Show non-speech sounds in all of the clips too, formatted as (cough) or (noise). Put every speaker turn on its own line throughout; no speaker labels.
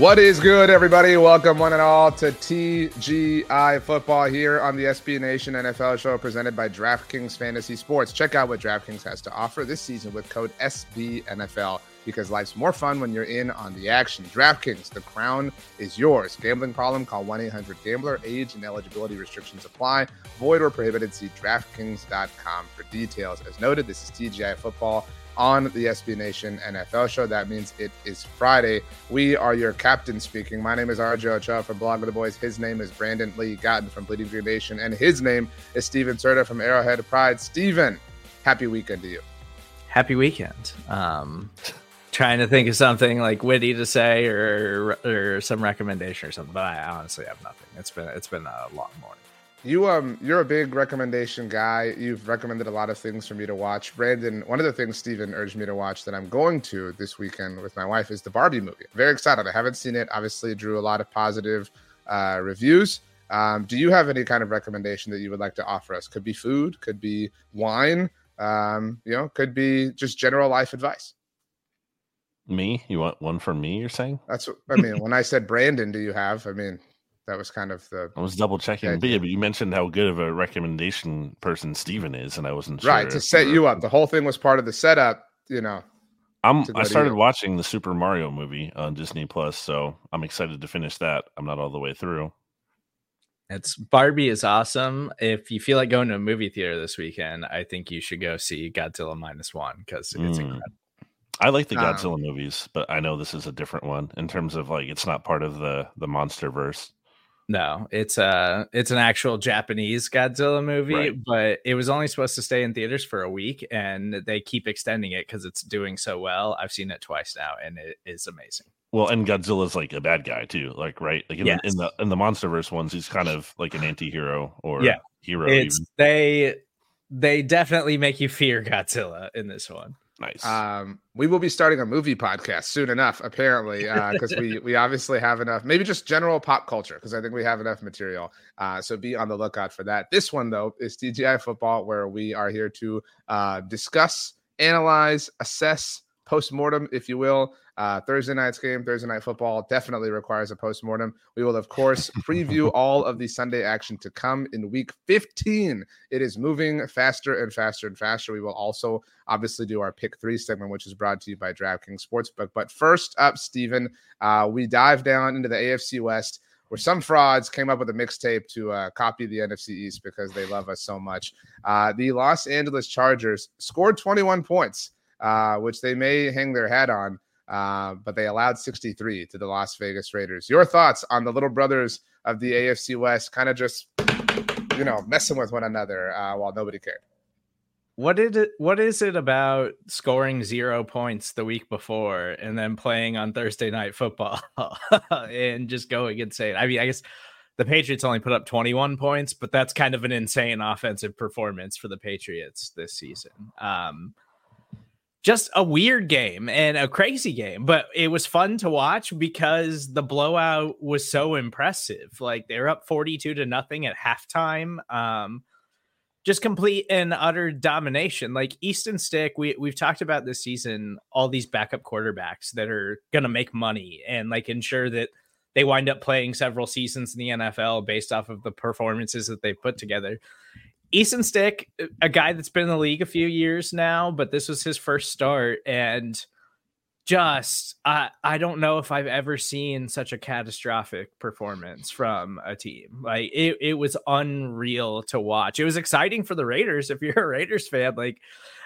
What is good, everybody? Welcome, one and all, to TGI Football here on the SB Nation NFL show presented by DraftKings Fantasy Sports. Check out what DraftKings has to offer this season with code SBNFL because life's more fun when you're in on the action. DraftKings, the crown is yours. Gambling problem? Call 1 800 Gambler. Age and eligibility restrictions apply. Void or prohibited. See DraftKings.com for details. As noted, this is TGI Football on the SB Nation NFL show. That means it is Friday. We are your captain speaking. My name is RJ Ochoa from Blogging the Boys. His name is Brandon Lee Gowton from Bleeding Green Nation. And his name is Stephen Serda from Arrowhead Pride. Steven, happy weekend to you.
Happy weekend. Um, trying to think of something like witty to say or or some recommendation or something, but I honestly have nothing. It's been it's been a long morning.
You um you're a big recommendation guy. You've recommended a lot of things for me to watch. Brandon, one of the things Steven urged me to watch that I'm going to this weekend with my wife is the Barbie movie. Very excited. I haven't seen it. Obviously drew a lot of positive uh, reviews. Um, do you have any kind of recommendation that you would like to offer us? Could be food, could be wine, um, you know, could be just general life advice.
Me? You want one from me? You're saying?
That's what I mean. when I said Brandon, do you have? I mean, that was kind of the.
I was double checking. But, yeah, but you mentioned how good of a recommendation person Steven is, and I wasn't sure.
Right to set you up. The whole thing was part of the setup. You know.
I'm. I started watching the Super Mario movie on Disney Plus, so I'm excited to finish that. I'm not all the way through.
It's Barbie is awesome. If you feel like going to a movie theater this weekend, I think you should go see Godzilla minus one because it's mm. incredible.
I like the Godzilla um, movies, but I know this is a different one in terms of like it's not part of the the monster verse.
No, it's a it's an actual Japanese Godzilla movie, right. but it was only supposed to stay in theaters for a week, and they keep extending it because it's doing so well. I've seen it twice now, and it is amazing.
Well, and Godzilla's like a bad guy too, like right, like in, yes. the, in the in the MonsterVerse ones, he's kind of like an anti-hero or yeah, hero.
It's even. they they definitely make you fear Godzilla in this one.
Nice.
Um, we will be starting a movie podcast soon enough, apparently, because uh, we we obviously have enough. Maybe just general pop culture, because I think we have enough material. Uh, so be on the lookout for that. This one though is TGI Football, where we are here to uh, discuss, analyze, assess, post mortem, if you will, uh, Thursday night's game, Thursday night football definitely requires a postmortem. We will, of course, (laughs) preview all of the Sunday action to come in week 15. It is moving faster and faster and faster. We will also obviously do our pick three segment, which is brought to you by DraftKings Sportsbook. But first up, Stephen, uh, we dive down into the AFC West where some frauds came up with a mixtape to uh, copy the NFC East because they love us so much. Uh, the Los Angeles Chargers scored 21 points, uh, which they may hang their hat on. Uh, but they allowed 63 to the Las Vegas Raiders. Your thoughts on the little brothers of the AFC West kind of just, you know, messing with one another uh, while nobody cared?
What did it? What is it about scoring zero points the week before and then playing on Thursday night football (laughs) and just going insane? I mean, I guess the Patriots only put up 21 points, but that's kind of an insane offensive performance for the Patriots this season. Um, just a weird game and a crazy game, but it was fun to watch because the blowout was so impressive. Like they're up 42 to nothing at halftime. Um, just complete and utter domination. Like Easton Stick, we we've talked about this season, all these backup quarterbacks that are gonna make money and like ensure that they wind up playing several seasons in the NFL based off of the performances that they put together. Easton Stick, a guy that's been in the league a few years now, but this was his first start, and just I I don't know if I've ever seen such a catastrophic performance from a team. Like it, it was unreal to watch. It was exciting for the Raiders. If you're a Raiders fan, like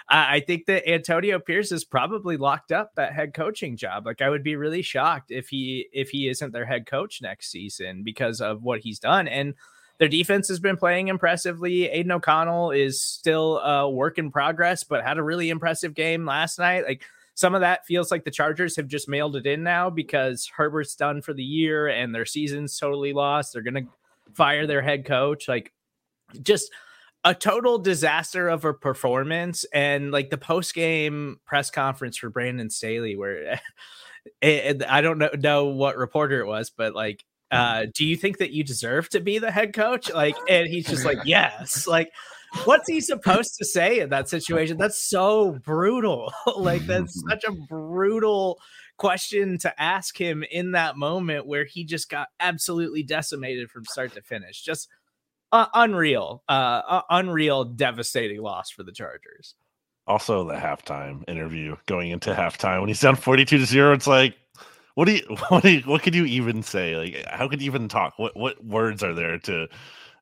I, I think that Antonio Pierce is probably locked up that head coaching job. Like I would be really shocked if he if he isn't their head coach next season because of what he's done. And their defense has been playing impressively. Aidan O'Connell is still a work in progress, but had a really impressive game last night. Like some of that feels like the Chargers have just mailed it in now because Herbert's done for the year and their season's totally lost. They're going to fire their head coach. Like just a total disaster of a performance. And like the post game press conference for Brandon Staley, where (laughs) it, I don't know, know what reporter it was, but like uh, do you think that you deserve to be the head coach? Like, (laughs) and he's just like, yes. Like, what's he supposed to say in that situation? That's so brutal. (laughs) like, that's such a brutal question to ask him in that moment where he just got absolutely decimated from start to finish. Just uh, unreal, uh, uh, unreal, devastating loss for the Chargers.
Also, the halftime interview going into halftime when he's down 42 to 0, it's like, what do you, (laughs) what do you, what could you even say? Like, how could you even talk? What, what words are there to,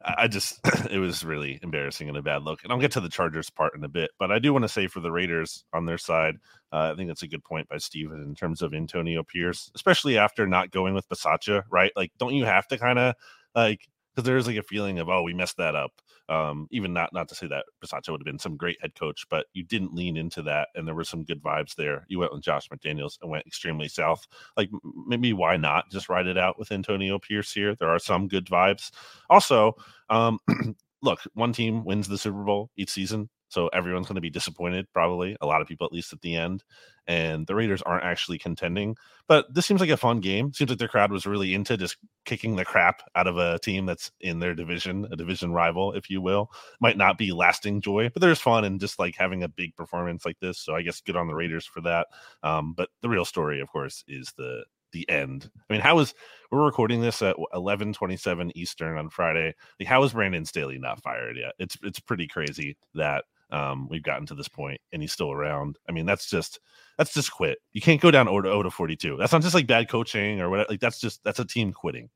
I just, (clears throat) it was really embarrassing and a bad look. And I'll get to the Chargers part in a bit, but I do want to say for the Raiders on their side, uh, I think that's a good point by Steven in terms of Antonio Pierce, especially after not going with Bisaccia, right? Like, don't you have to kind of like because there is like a feeling of oh we messed that up. Um, even not not to say that Bisaccia would have been some great head coach, but you didn't lean into that, and there were some good vibes there. You went with Josh McDaniels and went extremely south. Like maybe why not just ride it out with Antonio Pierce here? There are some good vibes. Also, um, (clears throat) look, one team wins the Super Bowl each season. So everyone's going to be disappointed, probably. A lot of people, at least at the end. And the Raiders aren't actually contending. But this seems like a fun game. Seems like their crowd was really into just kicking the crap out of a team that's in their division, a division rival, if you will. Might not be lasting joy, but there's fun and just like having a big performance like this. So I guess good on the Raiders for that. Um, but the real story, of course, is the the end. I mean, how is we're recording this at 11:27 Eastern on Friday? Like, how is Brandon Staley not fired yet? It's it's pretty crazy that um, we've gotten to this point and he's still around. I mean, that's just that's just quit. You can't go down 0 to 0 to 42. That's not just like bad coaching or whatever. Like that's just that's a team quitting.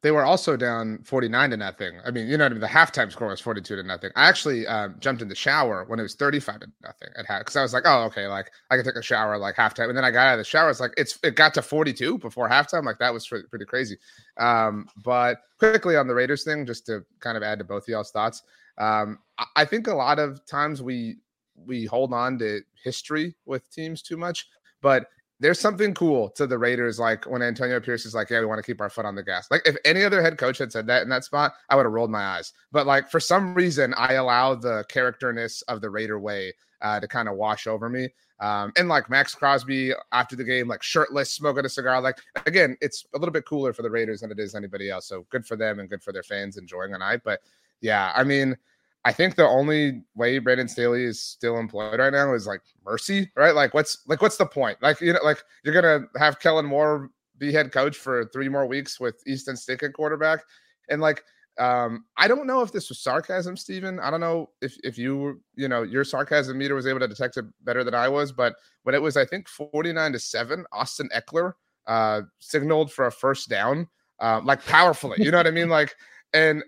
They were also down 49 to nothing. I mean, you know, what I mean, the halftime score was 42 to nothing. I actually um, jumped in the shower when it was 35 to nothing at half because I was like, oh, okay, like I can take a shower like halftime. And then I got out of the shower. It's like it's it got to 42 before halftime. Like that was pretty crazy. Um, but quickly on the Raiders thing, just to kind of add to both of y'all's thoughts. Um, I think a lot of times we we hold on to history with teams too much, but there's something cool to the Raiders, like when Antonio Pierce is like, "Yeah, we want to keep our foot on the gas." Like if any other head coach had said that in that spot, I would have rolled my eyes. But like for some reason, I allow the characterness of the Raider way uh, to kind of wash over me. Um, and like Maxx Crosby after the game, like shirtless, smoking a cigar. Like again, it's a little bit cooler for the Raiders than it is anybody else. So good for them and good for their fans enjoying a night. But yeah, I mean, I think the only way Brandon Staley is still employed right now is like mercy, right? Like what's like what's the point? Like you know, like you're gonna have Kellen Moore be head coach for three more weeks with Easton Stick at quarterback, and like um, I don't know if this was sarcasm, Stephen. I don't know if if you you know your sarcasm meter was able to detect it better than I was, but when it was I think 49 to seven, Austin Ekeler uh, signaled for a first down, uh, like powerfully. You know what I mean? Like and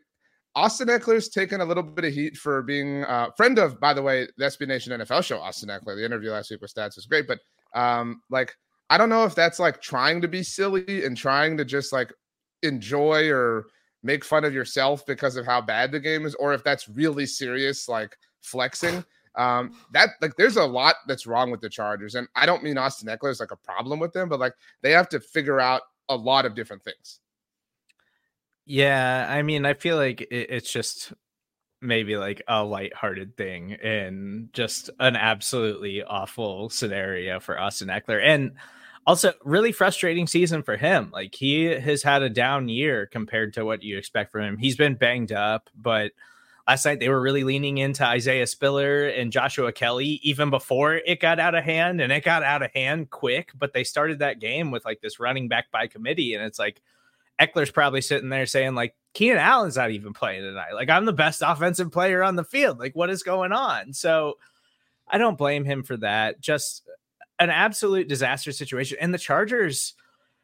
Austin Ekeler's taken a little bit of heat for being a uh, friend of, by the way, the SB Nation NFL show. Austin Ekeler. the interview last week with Stats was great, but um, like I don't know if that's like trying to be silly and trying to just like enjoy or make fun of yourself because of how bad the game is, or if that's really serious, like flexing. Um, that like there's a lot that's wrong with the Chargers, and I don't mean Austin Ekeler is like a problem with them, but like they have to figure out a lot of different things.
Yeah, I mean, I feel like it, it's just maybe like a light-hearted thing and just an absolutely awful scenario for Austin Ekeler. And also really frustrating season for him. Like he has had a down year compared to what you expect from him. He's been banged up, but last night they were really leaning into Isaiah Spiller and Joshua Kelley even before it got out of hand and it got out of hand quick, but they started that game with like this running back by committee and it's like Ekeler's probably sitting there saying, like, Keenan Allen's not even playing tonight. Like, I'm the best offensive player on the field. Like, what is going on? So I don't blame him for that. Just an absolute disaster situation. And the Chargers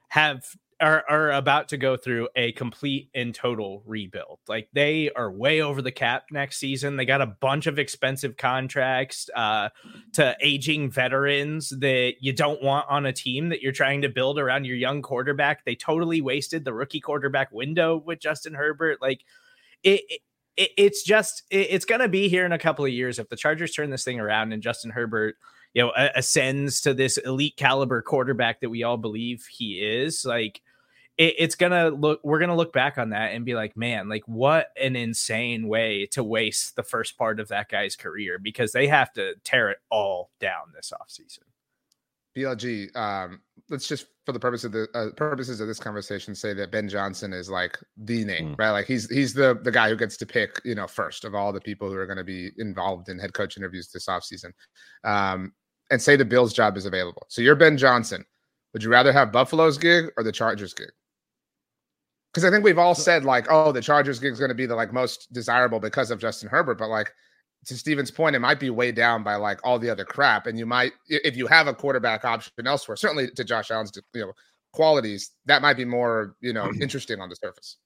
have are, are about to go through a complete and total rebuild. Like they are way over the cap next season. They got a bunch of expensive contracts uh, to aging veterans that you don't want on a team that you're trying to build around your young quarterback. They totally wasted the rookie quarterback window with Justin Herbert. Like it, it it's just it's going to be here in a couple of years if the Chargers turn this thing around and Justin Herbert you know ascends to this elite caliber quarterback that we all believe he is like it, it's gonna look we're gonna look back on that and be like man like what an insane way to waste the first part of that guy's career because they have to tear it all down this offseason.
Blg um let's just for the purpose of the uh, purposes of this conversation say that ben johnson is like the name mm. right? Like he's he's the the guy who gets to pick you know first of all the people who are going to be involved in head coach interviews this offseason. Um and say the bills job is available so you're ben johnson Would you rather have Buffalo's gig or the Chargers gig? Because I think we've all said like, oh, the Chargers gig is going to be the like most desirable because of Justin Herbert, but like to Steven's point, it might be weighed down by like all the other crap, and you might if you have a quarterback option elsewhere. Certainly to Josh Allen's you know qualities, that might be more you know (clears throat) interesting on the surface.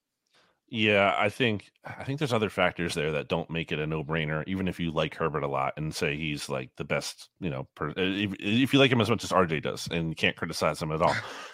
Yeah, I think I think there's other factors there that don't make it a no-brainer. Even if you like Herbert a lot and say he's like the best, you know, per, uh, if, if you like him as much as RJ does, and you can't criticize him at all,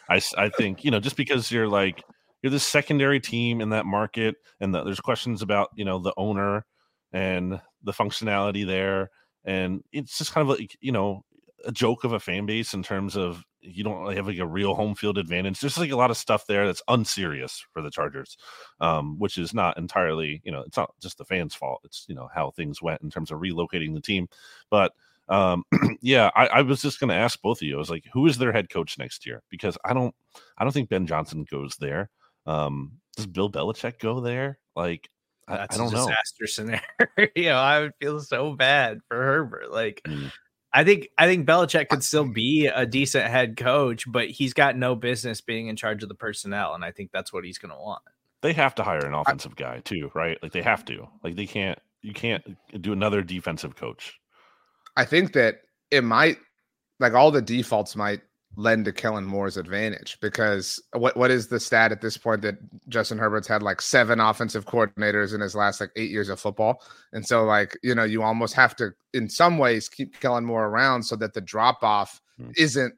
I I think you know just because you're like you're the secondary team in that market, and the, there's questions about you know the owner and the functionality there, and it's just kind of like you know a joke of a fan base in terms of you don't really have like a real home field advantage. There's like a lot of stuff there that's unserious for the Chargers, um, which is not entirely, you know, it's not just the fans' fault. It's you know how things went in terms of relocating the team. But um, (clears throat) yeah, I, I was just going to ask both of you. I was like, who is their head coach next year? Because I don't, I don't think Ben Johnson goes there. Um, does Bill Belichick go there? Like, I, I, don't know.
Disaster scenario. (laughs) I would feel so bad for Herbert. Like. Mm I think I think Belichick could still be a decent head coach, but he's got no business being in charge of the personnel, and I think that's what he's going to want.
They have to hire an offensive guy too, right? Like they have to. Like they can't. You can't do another defensive coach.
I think that it might, like all the defaults might lend to Kellen Moore's advantage because what what is the stat at this point that Justin Herbert's had like seven offensive coordinators in his last like eight years of football, and so like you know you almost have to in some ways keep Kellen Moore around so that the drop off hmm. isn't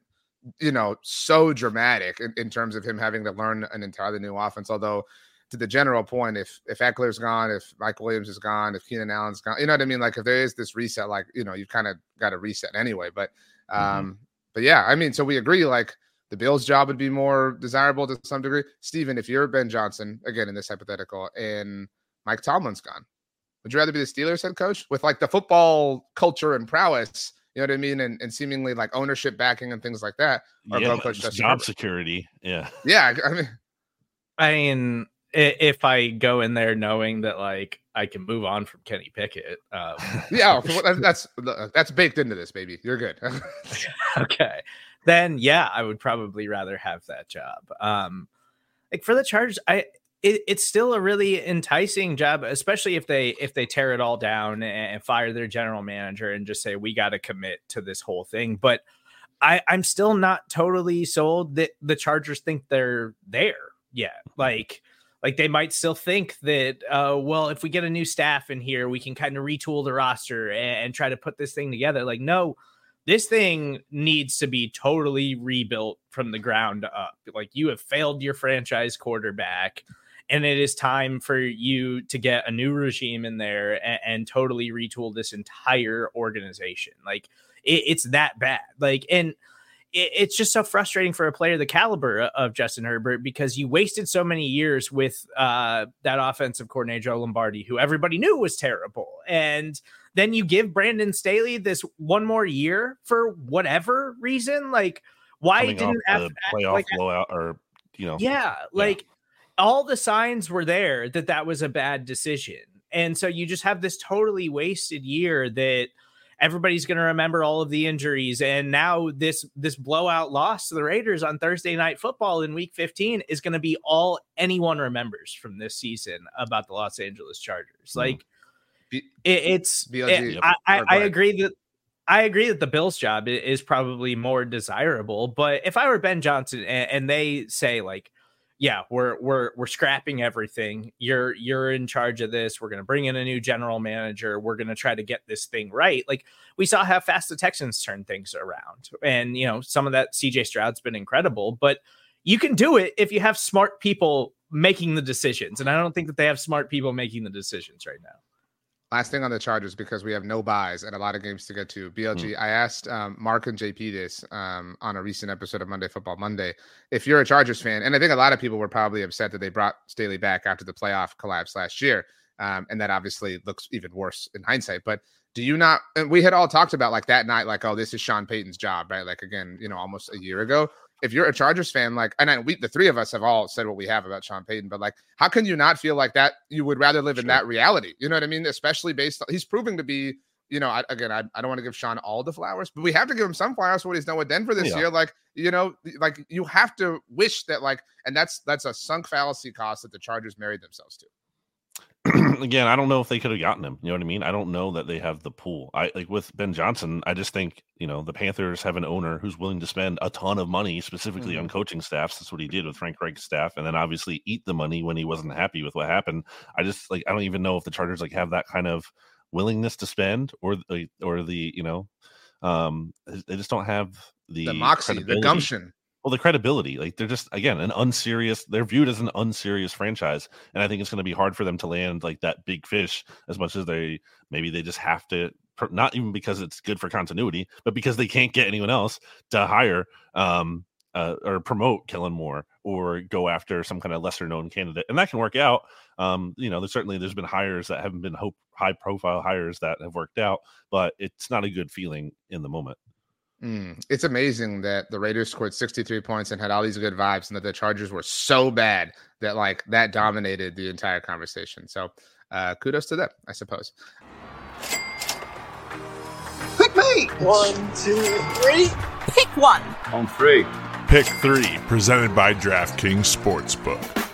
you know so dramatic in, in, terms of him having to learn an entirely new offense. Although to the general point, if if Ekeler's gone, if Mike Williams is gone, if Keenan Allen's gone, you know what I mean. Like if there is this reset, like you know you've kind of got to reset anyway, but. Mm-hmm. Um, mm-hmm but yeah, I mean, so we agree like the Bills' job would be more desirable to some degree. Steven, if you're Ben Johnson, again in this hypothetical, and Mike Tomlin's gone, would you rather be the Steelers head coach with like the football culture and prowess? You know what I mean, and, and seemingly like ownership backing and things like that.
Or yeah, coach job Herbert? security. Yeah,
yeah. I mean,
I mean, if I go in there knowing that like I can move on from Kenny Pickett. Um, (laughs)
yeah, that's that's baked into this, baby. You're good. (laughs) (laughs)
okay, then yeah, I would probably rather have that job. Um, like for the Chargers, I it, it's still a really enticing job, especially if they if they tear it all down and fire their general manager and just say we got to commit to this whole thing. But I I'm still not totally sold that the Chargers think they're there yet. Like like they might still think that uh, well if we get a new staff in here we can kind of retool the roster and, and, try to put this thing together. Like no this thing needs to be totally rebuilt from the ground up. Like you have failed your franchise quarterback and it is time for you to get a new regime in there and, and totally retool this entire organization. Like it, it's that bad. Like and it, it's just so frustrating for a player the caliber of Justin Herbert because you wasted so many years with uh, that offensive coordinator Joe Lombardi, who everybody knew was terrible, and then you give Brandon Staley this one more year for whatever reason. Like, why didn't
the playoff like, blowout or you know?
Yeah, like yeah. all the signs were there that that was a bad decision, and so you just have this totally wasted year that everybody's going to remember all of the injuries. And now this this blowout loss to the Raiders on Thursday night football in week 15 is going to be all anyone remembers from this season about the Los Angeles Chargers. Mm-hmm. Like it, it's it, I, I, I agree that I agree that the Bills job is probably more desirable, but if I were Ben Johnson and, and they say like yeah, we're we're we're scrapping everything. You're you're in charge of this. We're going to bring in a new general manager. We're going to try to get this thing right. Like we saw how fast the Texans turn things around. And you know, some of that CJ Stroud's been incredible, but you can do it if you have smart people making the decisions. And I don't think that they have smart people making the decisions right now.
Last thing on the Chargers because we have no byes and a lot of games to get to. BLG, mm. I asked um, Mark and JP this um, on a recent episode of Monday Football Monday. If you're a Chargers fan, and I think a lot of people were probably upset that they brought Staley back after the playoff collapse last year, um, and that obviously looks even worse in hindsight. But do you not? And we had all talked about like that night, like, oh, this is Sean Payton's job, right? Like again, you know, almost a year ago if you're a Chargers fan, like, and I, we, the three of us have all said what we have about Sean Payton, but like, how can you not feel like that? You would rather live in that reality. You know what I mean? Especially based on he's proving to be you know, I, again, I, I don't want to give Sean all the flowers, but we have to give him some flowers for what he's done with Denver this yeah. year. Like, you know, like you have to wish that, like, and that's that's a sunk fallacy cost that the Chargers married themselves to. (clears throat)
again, I don't know if they could have gotten him. You know what I mean? I don't know that they have the pool. I like with Ben Johnson. I just think you know the Panthers have an owner who's willing to spend a ton of money, specifically mm-hmm. on coaching staffs. That's what he did with Frank Reich's staff, and then obviously eat the money when he wasn't happy with what happened. I just like I don't even know if the Chargers like have that kind of willingness to spend or the or the you know um they just don't have the,
the moxie, the gumption
well the credibility like they're just again an unserious they're viewed as an unserious franchise and i think it's going to be hard for them to land like that big fish as much as they maybe they just have to not even because it's good for continuity but because they can't get anyone else to hire um uh, or promote Kellen Moore or go after some kind of lesser known candidate, and that can work out. Um, you know, there's certainly there's been hires that haven't been hope, high profile hires that have worked out, but it's not a good feeling in the moment.
Mm, it's amazing that the Raiders scored 63 points and had all these good vibes, and that the Chargers were so bad that like that dominated the entire conversation. So, uh, kudos to them, I suppose.
Pick me.
One, two, three.
Pick one.
On three.
Pick three, presented by DraftKings Sportsbook.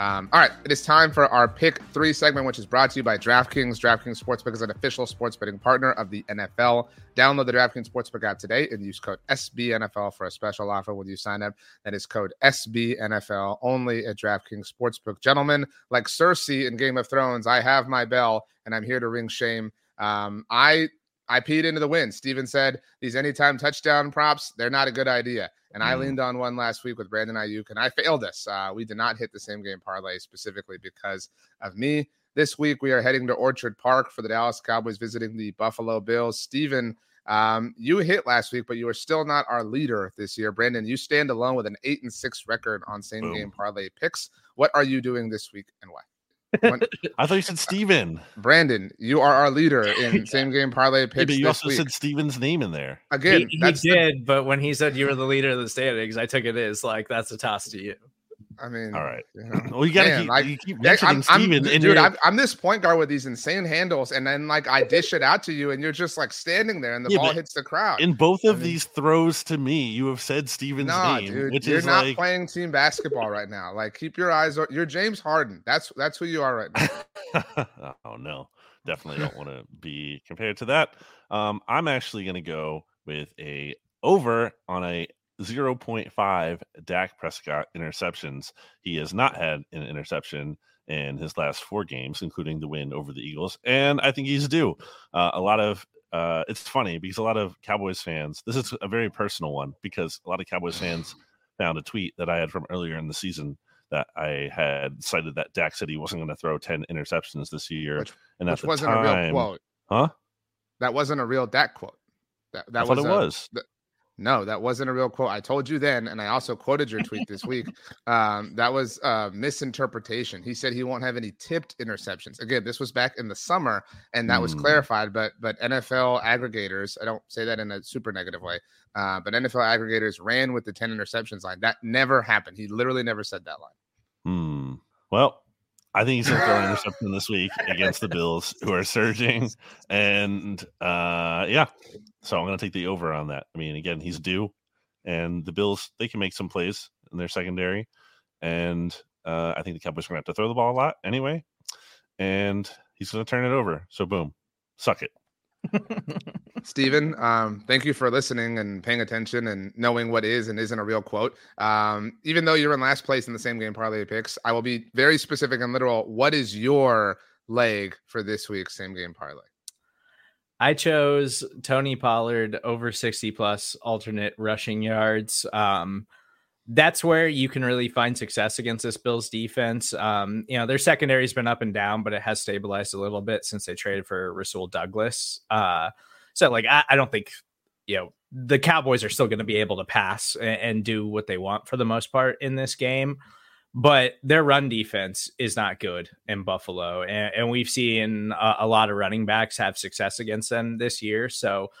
Um, all right, it is time for our pick three segment, which is brought to you by DraftKings. DraftKings Sportsbook is an official sports betting partner of the NFL. Download the DraftKings Sportsbook app today and use code SBNFL for a special offer when you sign up. That is code SBNFL only at DraftKings Sportsbook. Gentlemen, like Cersei in Game of Thrones, I have my bell and I'm here to ring shame. Um, I I peed into the wind. Steven said these anytime touchdown props, they're not a good idea. And I mm. leaned on one last week with Brandon Aiyuk, and I failed us. Uh, we did not hit the same game parlay specifically because of me. This week, we are heading to Orchard Park for the Dallas Cowboys visiting the Buffalo Bills. Steven, um, you hit last week, but you are still not our leader this year. Brandon, you stand alone with an eight and six record on same Boom. game parlay picks. What are you doing this week and why?
When, (laughs) I thought you said Steven.
Brandon, you are our leader (laughs) in same game parlay picks. Yeah, but
you also
week.
said Steven's name in there.
Again,
he, he did, the, but when he said you were the leader of the standings, I took it as like that's a toss to you.
I mean,
all right. You know, (clears throat) well, you got to keep, keep mentioning I'm,
Steven. I'm, dude, I'm, I'm, this point guard with these insane handles, and then like I dish it out to you, and you're just like standing there, and the yeah, ball hits the crowd.
In both of I mean, these throws to me, you have said Steven's nah, name, dude, which
you're
is
not
like...
playing team basketball right now. Like, keep your eyes. You're James Harden. That's that's who you are right
now. (laughs) oh no, definitely don't want to be compared to that. Um, I'm actually going to go with a over on a 0.5 Dak Prescott interceptions. He has not had an interception in his last four games, including the win over the Eagles. And I think he's due. Uh, a lot of uh, it's funny because a lot of Cowboys fans, this is a very personal one because a lot of Cowboys fans (sighs) found a tweet that I had from earlier in the season that I had cited that Dak said he wasn't going to throw 10 interceptions this year. Which, and which wasn't time, a real quote. Huh?
That wasn't a real Dak quote. That, that
was it a, was.
No, that wasn't a real quote. I told you then, and I also quoted your tweet this week. (laughs) Um, that was a misinterpretation. He said he won't have any tipped interceptions. Again, this was back in the summer, and that mm. was hmm. clarified. But but NFL aggregators, I don't say that in a super negative way, uh, but NFL aggregators ran with the ten interceptions line. That never happened. He literally never said that line.
Hmm. Well, I think he's going to throw an (laughs) interception this week against the Bills, who are surging. And uh, yeah, so I'm going to take the over on that. I mean, again, he's due, and the Bills they can make some plays in their secondary, and uh, I think the Cowboys are going to have to throw the ball a lot anyway, and he's going to turn it over. So boom, suck it. (laughs)
Steven, um, thank you for listening and paying attention and knowing what is and isn't a real quote. Um, even though you're in last place in the same game parlay picks, I will be very specific and literal. What is your leg for this week's same game parlay?
I chose Tony Pollard over 60 plus alternate rushing yards. Um, that's where you can really find success against this Bills defense. Um, you know, their secondary's been up and down, but it has stabilized a little bit since they traded for Rasul Douglas. Uh, so, like, I, I, don't think, you know, the Cowboys are still going to be able to pass and, and, do what they want for the most part in this game. But their run defense is not good in Buffalo. And, and we've seen a, a lot of running backs have success against them this year. So,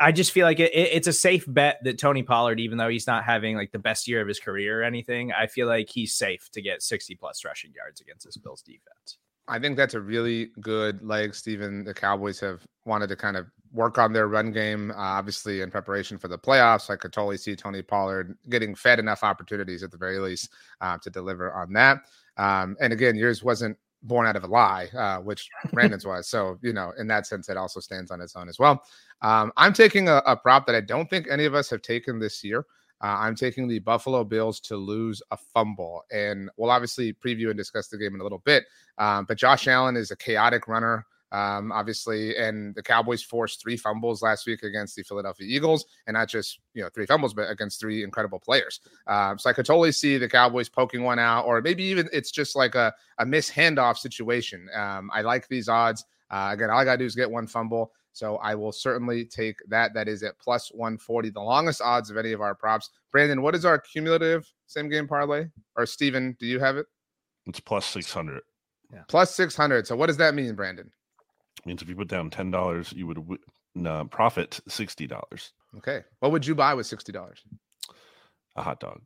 I just feel like it, it, it's a safe bet that Tony Pollard, even though he's not having like the best year of his career or anything, I feel like he's safe to get 60 plus rushing yards against this Bills defense.
I think that's a really good leg, Stephen. The Cowboys have wanted to kind of work on their run game, uh, obviously in preparation for the playoffs. I could totally see Tony Pollard getting fed enough opportunities at the very least uh, to deliver on that. Um, and again, yours wasn't born out of a lie, uh, which Brandon's was. So, you know, in that sense, it also stands on its own as well. Um, I'm taking a, a, prop that I don't think any of us have taken this year. Uh, I'm taking the Buffalo Bills to lose a fumble. And we'll obviously preview and discuss the game in a little bit. Um, but Josh Allen is a chaotic runner um, obviously, and the Cowboys forced three fumbles last week against the Philadelphia Eagles, and not just you know three fumbles, but against three incredible players. Um, so I could totally see the Cowboys poking one out, or maybe even it's just like a a miss handoff situation. Um, I like these odds. Uh, again, all I gotta do is get one fumble. So I will certainly take that. That is at plus 140, the longest odds of any of our props. Brandon, what is our cumulative same game parlay? Or Steven, do you have it?
It's plus 600.
Yeah. Plus 600. So what does that mean, Brandon?
Means if you put down ten dollars, you would w- uh, profit sixty dollars.
Okay, what would you buy with sixty dollars?
A hot dog.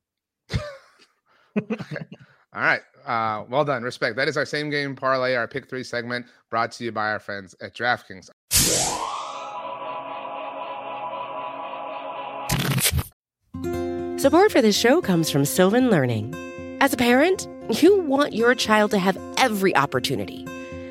okay. All right. Uh, well done. Respect. That is our same game parlay, our pick three segment brought to you by our friends at DraftKings.
Support for this show comes from Sylvan Learning. As a parent, you want your child to have every opportunity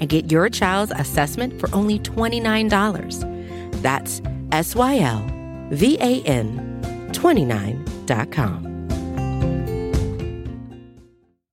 and get your child's assessment for only $29. That's S Y L VAN29.com.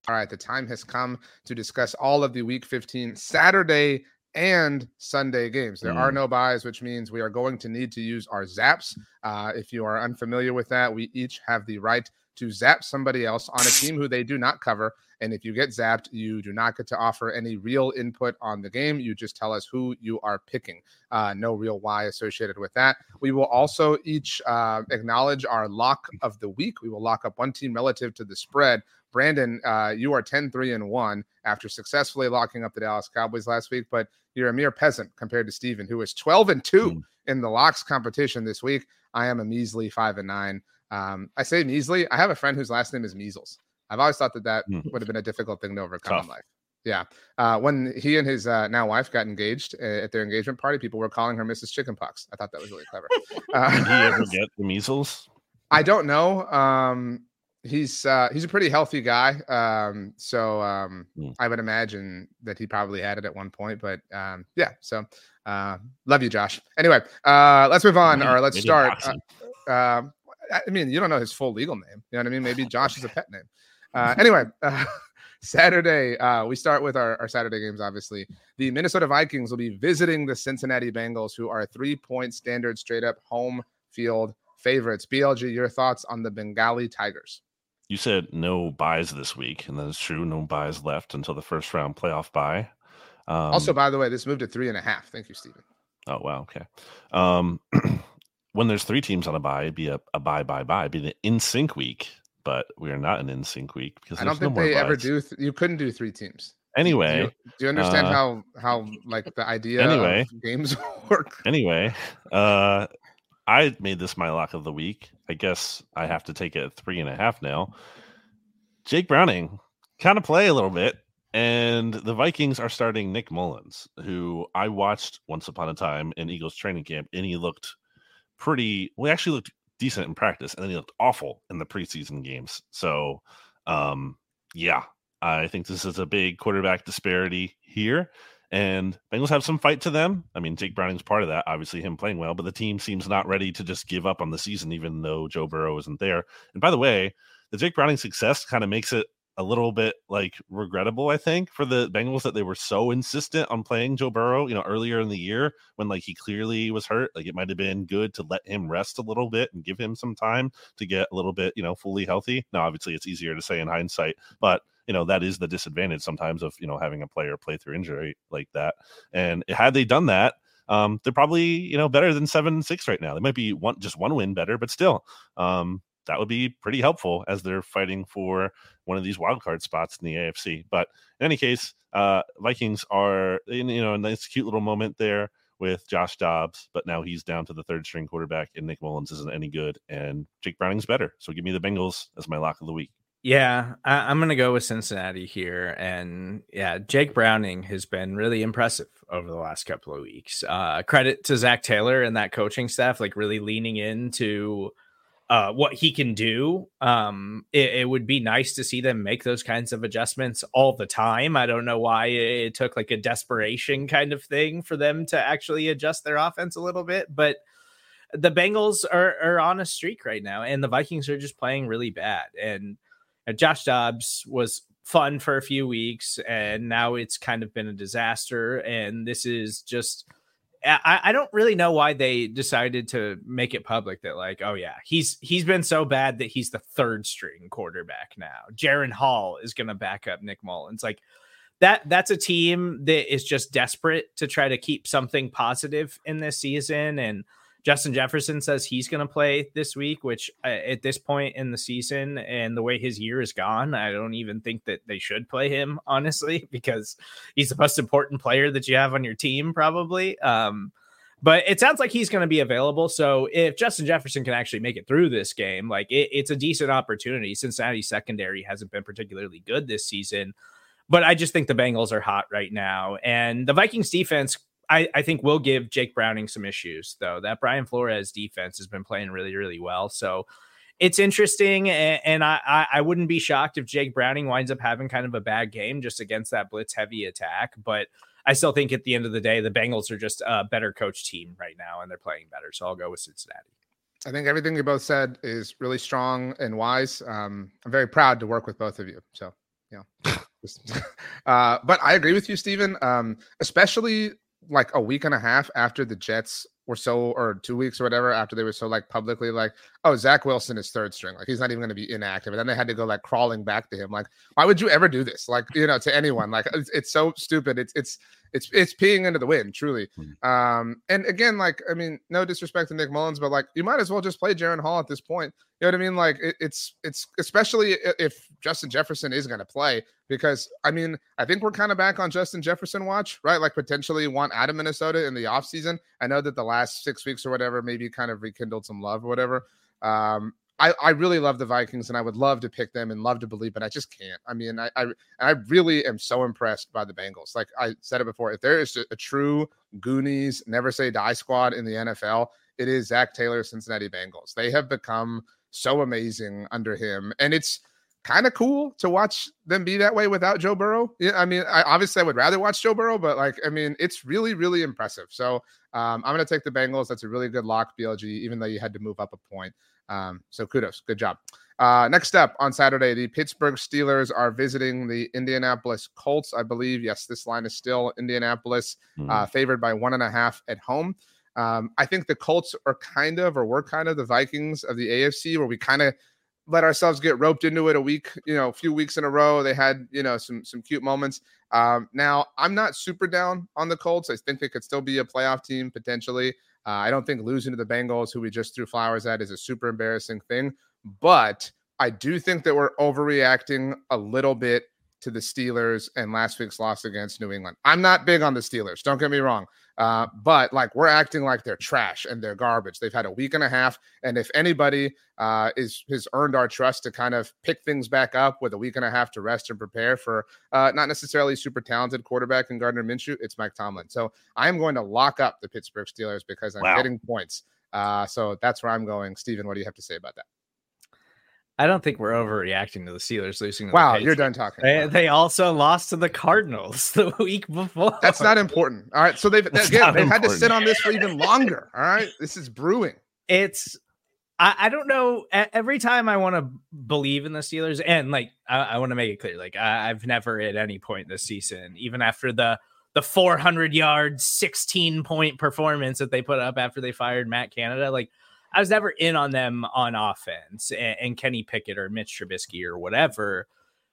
All right, the time has come to discuss all of the week 15 Saturday and Sunday games. There mm. are no byes, which means we are going to need to use our zaps. Uh, if you are unfamiliar with that, we each have the right to zap somebody else on a team who they do not cover. And if you get zapped, you do not get to offer any real input on the game. You just tell us who you are picking. Uh, no real why associated with that. We will also each uh, acknowledge our lock of the week. We will lock up one team relative to the spread. Brandon, uh, you are 10 3 and 1 after successfully locking up the Dallas Cowboys last week, but you're a mere peasant compared to Steven, who is 12 and 2 mm. in the locks competition this week. I am a measly 5 and 9. Um, I say measly. I have a friend whose last name is Measles. I've always thought that that mm. would have been a difficult thing to overcome Tough. in life. Yeah. Uh, when he and his uh, now wife got engaged uh, at their engagement party, people were calling her Mrs. Chickenpox. I thought that was really (laughs) clever.
Uh, Did he ever get the measles? (laughs)
I don't know. Um, he's uh, he's a pretty healthy guy. Um, so um, mm. I would imagine that he probably had it at one point. But um, yeah. So uh, love you, Josh. Anyway, uh, let's move on, maybe, or let's start. Uh, um, I mean, you don't know his full legal name. You know what I mean? Maybe Josh is a pet name. Uh, anyway, uh, (laughs) Saturday, uh, we start with our, our Saturday games, obviously. The Minnesota Vikings will be visiting the Cincinnati Bengals, who are three point standard straight up home field favorites. BLG, your thoughts on the Bengali Tigers?
You said no byes this week, and that is true. No byes left until the first round playoff bye.
Um, also, by the way, this moved to three and a half. Thank you, Stephen.
Oh wow, okay. Um, (clears throat) when there's three teams on a bye, it'd be a, a bye, bye, bye. It'd be the NSYNC week, but we are not an NSYNC week because
I don't think
no
they ever do. Th- you couldn't do three teams.
Anyway,
do you, do you understand uh, how how like the idea
anyway,
games (laughs) work?
Anyway, uh, I made this my lock of the week. I guess I have to take it at three and a half now. Jake Browning kind of play a little bit. And the Vikings are starting Nick Mullens who I watched once upon a time in Eagles training camp, and he looked pretty well, he actually looked decent in practice, and then he looked awful in the preseason games. So um, yeah, I think this is a big quarterback disparity here. And Bengals have some fight to them. I mean, Jake Browning's part of that, obviously him playing well, but the team seems not ready to just give up on the season, even though Joe Burrow isn't there. And by the way, the Jake Browning success kind of makes it a little bit like regrettable, I think, for the Bengals that they were so insistent on playing Joe Burrow, you know, earlier in the year when like he clearly was hurt. Like it might have been good to let him rest a little bit and give him some time to get a little bit, you know, fully healthy. Now, obviously, it's easier to say in hindsight, but you know that is the disadvantage sometimes of you know having a player play through injury like that. And had they done that, um, they're probably you know better than seven and six right now. They might be one just one win better, but still, um, that would be pretty helpful as they're fighting for one of these wild card spots in the AFC. But in any case, uh, Vikings are in you know a nice cute little moment there with Josh Dobbs, but now he's down to the third string quarterback, and Nick Mullens isn't any good, and Jake Browning's better. So give me the Bengals as my lock of the week.
Yeah, I, am going to go with Cincinnati here. And yeah, Jake Browning has been really impressive over the last couple of weeks. Uh, credit to Zac Taylor and that coaching staff, like really leaning into uh, what he can do. Um, it, it, would be nice to see them make those kinds of adjustments all the time. I don't know why it took like a desperation kind of thing for them to actually adjust their offense a little bit, but the Bengals are, are on a streak right now, and the Vikings are just playing really bad. And uh, Josh Dobbs was fun for a few weeks, and now it's kind of been a disaster. And this is just I, I don't really know why they decided to make it public that like, oh yeah, he's he's been so bad that he's the third string quarterback now. Jaren Hall is gonna back up Nick Mullens. Like that that's a team that is just desperate to try to keep something positive in this season and Justin Jefferson says he's going to play this week, which uh, at this point in the season and the way his year is gone, I don't even think that they should play him, (laughs) honestly, because he's the most important player that you have on your team, probably. Um, but it sounds like he's going to be available. So if Justin Jefferson can actually make it through this game, like it, it's a decent opportunity. Cincinnati's secondary hasn't been particularly good this season. But I just think the Bengals are hot right now. And the Vikings defense I, I think will give Jake Browning some issues, though. That Brian Flores defense has been playing really, really well. So it's interesting. And, and I, I wouldn't be shocked if Jake Browning winds up having kind of a bad game just against that blitz heavy attack. But I still think at the end of the day, the Bengals are just a better coach team right now and they're playing better. So I'll go with Cincinnati.
I think everything you both said is really strong and wise. Um, I'm very proud to work with both of you. So, yeah. (laughs) (laughs) uh, but I agree with you, Stephen. Um, especially like a week and a half after the Jets were so, or two weeks or whatever, after they were so like publicly like, oh, Zach Wilson is third string. Like he's not even going to be inactive. And then they had to go like crawling back to him. Like, why would you ever do this? Like, you know, to anyone? Like, it's, it's so stupid. It's, it's, it's, it's peeing into the wind, truly. Mm-hmm. Um, and again, like, I mean, no disrespect to Nick Mullens, but like, you might as well just play Jaren Hall at this point. You know what I mean? Like, it, it's, it's, especially if Justin Jefferson is going to play, because I mean, I think we're kind of back on Justin Jefferson watch, right? Like, potentially want out of Minnesota in the offseason. I know that the last six weeks or whatever maybe kind of rekindled some love or whatever. Um, I, I really love the Vikings and I would love to pick them and love to believe, but I just can't. I mean, I, I, I really am so impressed by the Bengals. Like I said it before, if there is a, true Goonies never say die squad in the NFL, it is Zac Taylor, Cincinnati Bengals. They have become so amazing under him. And it's kind of cool to watch them be that way without Joe Burrow. Yeah, I mean, I obviously I would rather watch Joe Burrow, but like, I mean, it's really, really impressive. So um, I'm going to take the Bengals. That's a really good lock, BLG, even though you had to move up a point. Um, so kudos, good job. Uh, next up on Saturday, the Pittsburgh Steelers are visiting the Indianapolis Colts. I believe, yes, this line is still Indianapolis, mm. uh, favored by one and a half at home. Um, I think the Colts are kind of, or were kind of the Vikings of the AFC, where we kind of let ourselves get roped into it a week, you know, a few weeks in a row. They had, you know, some some cute moments. Um, now, I'm not super down on the Colts. I think they could still be a playoff team potentially. Uh, I don't think losing to the Bengals, who we just threw flowers at, is a super embarrassing thing. But I do think that we're overreacting a little bit to the Steelers and last week's loss against New England. I'm not big on the Steelers. Don't get me wrong. Uh, but like we're acting like they're trash and they're garbage. They've had a week and a half, and if anybody uh, is has earned our trust to kind of pick things back up with a week and a half to rest and prepare for uh, not necessarily super talented quarterback in Gardner Minshew, it's Mike Tomlin. So I am going to lock up the Pittsburgh Steelers because I'm wow. getting points. Uh, so that's where I'm going. Steven, what do you have to say about that?
I don't think we're overreacting to the Steelers losing.
wow, you're done talking.
They, they, also lost to the Cardinals (laughs) the week before.
That's not important. All right, so they've again they've important. had to sit on this for even longer. All right, this is brewing.
It's I, I don't know. Every time I want to believe in the Steelers, and like I, I want to make it clear, like I, I've never at any point this season, even after the the 400 yard, 16 point performance that they put up after they fired Matt Canada, like I was never in on them on offense and, and Kenny Pickett or Mitch Trubisky or whatever.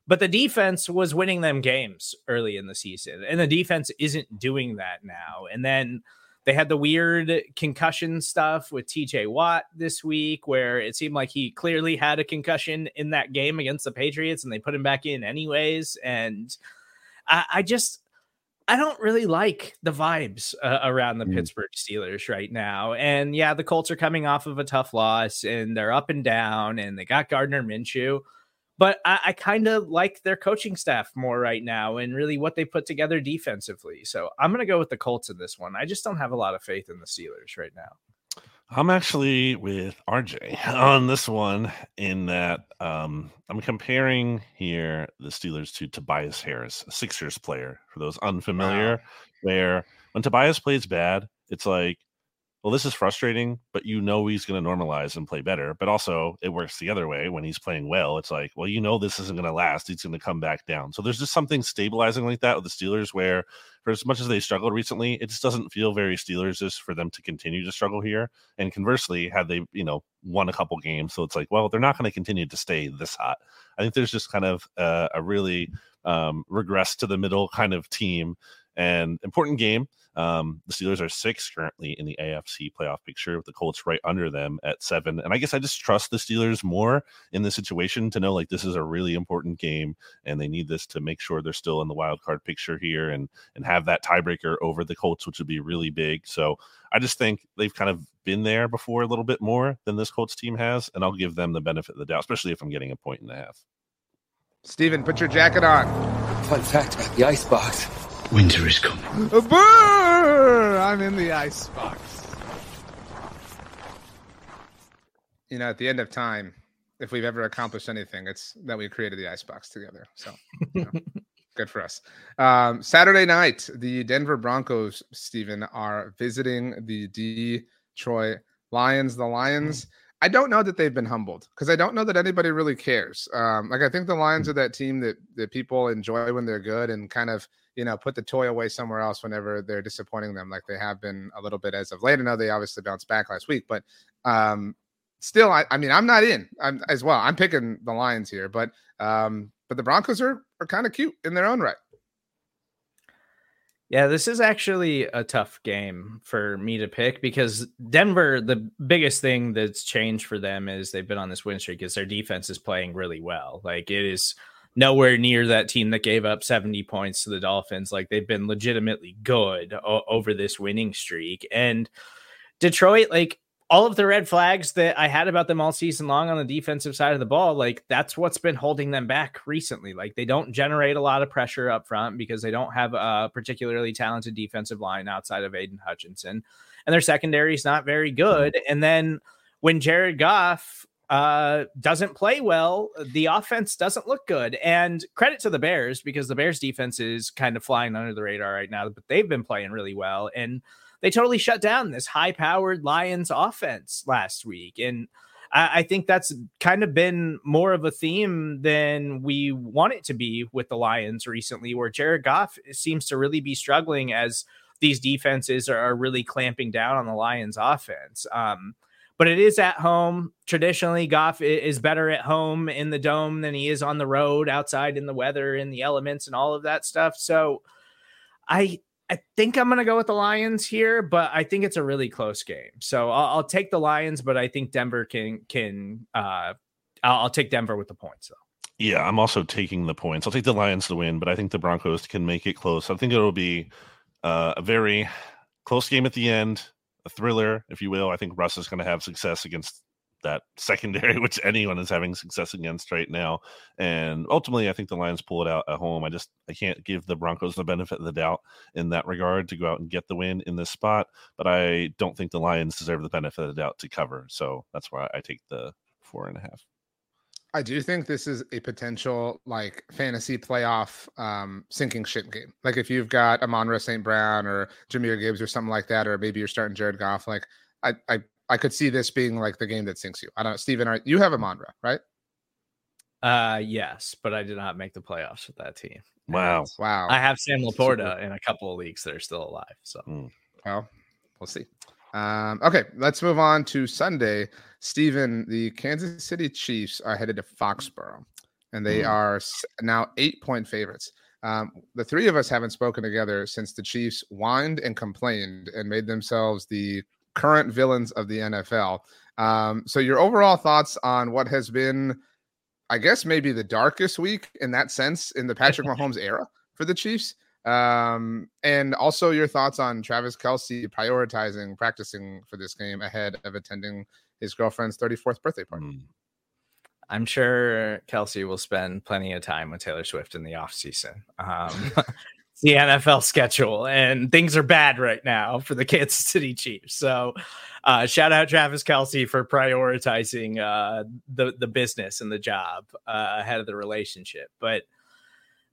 But the defense was winning them games early in the season, and the defense isn't doing that now. And then they had the weird concussion stuff with TJ Watt this week, where it seemed like he clearly had a concussion in that game against the Patriots, and they put him back in anyways. And I, I just I don't really like the vibes uh, around the mm. Pittsburgh Steelers right now. And yeah, the Colts are coming off of a tough loss and they're up and down and they got Gardner Minshew. But I, I kind of like their coaching staff more right now and really what they put together defensively. So I'm going to go with the Colts in this one. I just don't have a lot of faith in the Steelers right now.
I'm actually with RJ (laughs) on this one in that um, I'm comparing here the Steelers to Tobias Harris, a Sixers player. For those unfamiliar, wow. where when Tobias plays bad, it's like well, this is frustrating, but you know he's going to normalize and play better. But also, it works the other way when he's playing well. It's like, well, you know, this isn't going to last. He's going to come back down. So there's just something stabilizing like that with the Steelers, where for as much as they struggled recently, it just doesn't feel very Steelers just for them to continue to struggle here. And conversely, had they, you know, won a couple games, so it's like, well, they're not going to continue to stay this hot. I think there's just kind of uh, a really um, regress to the middle kind of team and important game. Um, the Steelers are six currently in the AFC playoff picture, with the Colts right under them at seven. And I guess I just trust the Steelers more in this situation to know like this is a really important game, and they need this to make sure they're still in the wild card picture here and and have that tiebreaker over the Colts, which would be really big. So I just think they've kind of been there before a little bit more than this Colts team has, and I'll give them the benefit of the doubt, especially if I'm getting a point and a half.
Stephen, put your jacket on.
Fun fact about the ice box.
Winter is coming.
Burr! I'm in the ice box. You know, at the end of time, if we've ever accomplished anything, it's that we created the ice box together. So, you know, (laughs) good for us. Um, Saturday night, the Denver Broncos, Stephen, are visiting the Detroit Lions. The Lions. I don't know that they've been humbled because I don't know that anybody really cares. Um, like I think the Lions are that team that that people enjoy when they're good and kind of you know, put the toy away somewhere else whenever they're disappointing them, like they have been a little bit as of late. I know they obviously bounced back last week, but um, still, I, I mean, I'm not in I'm, as well. I'm picking the Lions here, but um, but the Broncos are are kind of cute in their own right.
Yeah, this is actually a tough game for me to pick because Denver, the biggest thing that's changed for them is they've been on this win streak is their defense is playing really well. Like it is nowhere near that team that gave up 70 points to the Dolphins. Like they've been legitimately good o- over this winning streak. And Detroit, like all of the red flags that I had about them all season long on the defensive side of the ball, like that's what's been holding them back recently. Like they don't generate a lot of pressure up front because they don't have a particularly talented defensive line outside of Aidan Hutchinson. And their secondary is not very good. And then when Jared Goff uh, doesn't play well, the offense doesn't look good. And credit to the Bears because the Bears defense is kind of flying under the radar right now, but they've been playing really well. And they totally shut down this high powered Lions offense last week. And I, I think that's kind of been more of a theme than we want it to be with the Lions recently, where Jared Goff seems to really be struggling as these defenses are really clamping down on the Lions offense. Um, but it is at home. Traditionally, Goff is better at home in the dome than he is on the road, outside in the weather, in the elements, and all of that stuff. So, I I think I'm going to go with the Lions here, but I think it's a really close game. So I'll, I'll take the Lions, but I think Denver can can uh, I'll, I'll take Denver with the points though.
Yeah, I'm also taking the points. I'll take the Lions to win, but I think the Broncos can make it close. I think it'll be uh, a very close game at the end a thriller, if you will. I think Russ is going to have success against that secondary, (laughs) which anyone is having success against right now. And ultimately, I think the Lions pull it out at home. I just I can't give the Broncos the benefit of the doubt in that regard to go out and get the win in this spot. But I don't think the Lions deserve the benefit of the doubt to cover. So that's why I take the four and a half.
I do think this is a potential like fantasy playoff um sinking ship game. Like if you've got Amon St. Brown or Jahmyr Gibbs or something like that, or maybe you're starting Jared Goff, like I I I could see this being like the game that sinks you. I don't know, Stephen, are you have Amon right?
Uh yes, but I did not make the playoffs with that team.
Wow.
Wow.
I have Sam LaPorta in a couple of leagues that are still alive. So
Mm.
Well, we'll see. Um, okay, let's move on to Sunday. Stephen, the Kansas City Chiefs are headed to Foxborough, and they
Hmm.
are now eight point favorites. Um, the three of us haven't spoken together since the Chiefs whined and complained and made themselves the current villains of the NFL. Um, so, your overall thoughts on what has been, I guess, maybe the darkest week in that sense in the Patrick (laughs) Mahomes era for the Chiefs? Um, and also your thoughts on Travis Kelce prioritizing practicing for this game ahead of attending his girlfriend's 34th birthday party.
Mm.
I'm sure Kelce will spend plenty of time with Taylor Swift in the off season. Um, it's (laughs) (laughs) the NFL schedule, and things are bad right now for the Kansas City Chiefs. So, uh, shout out Travis Kelce for prioritizing uh, the the business and the job uh, ahead of the relationship. But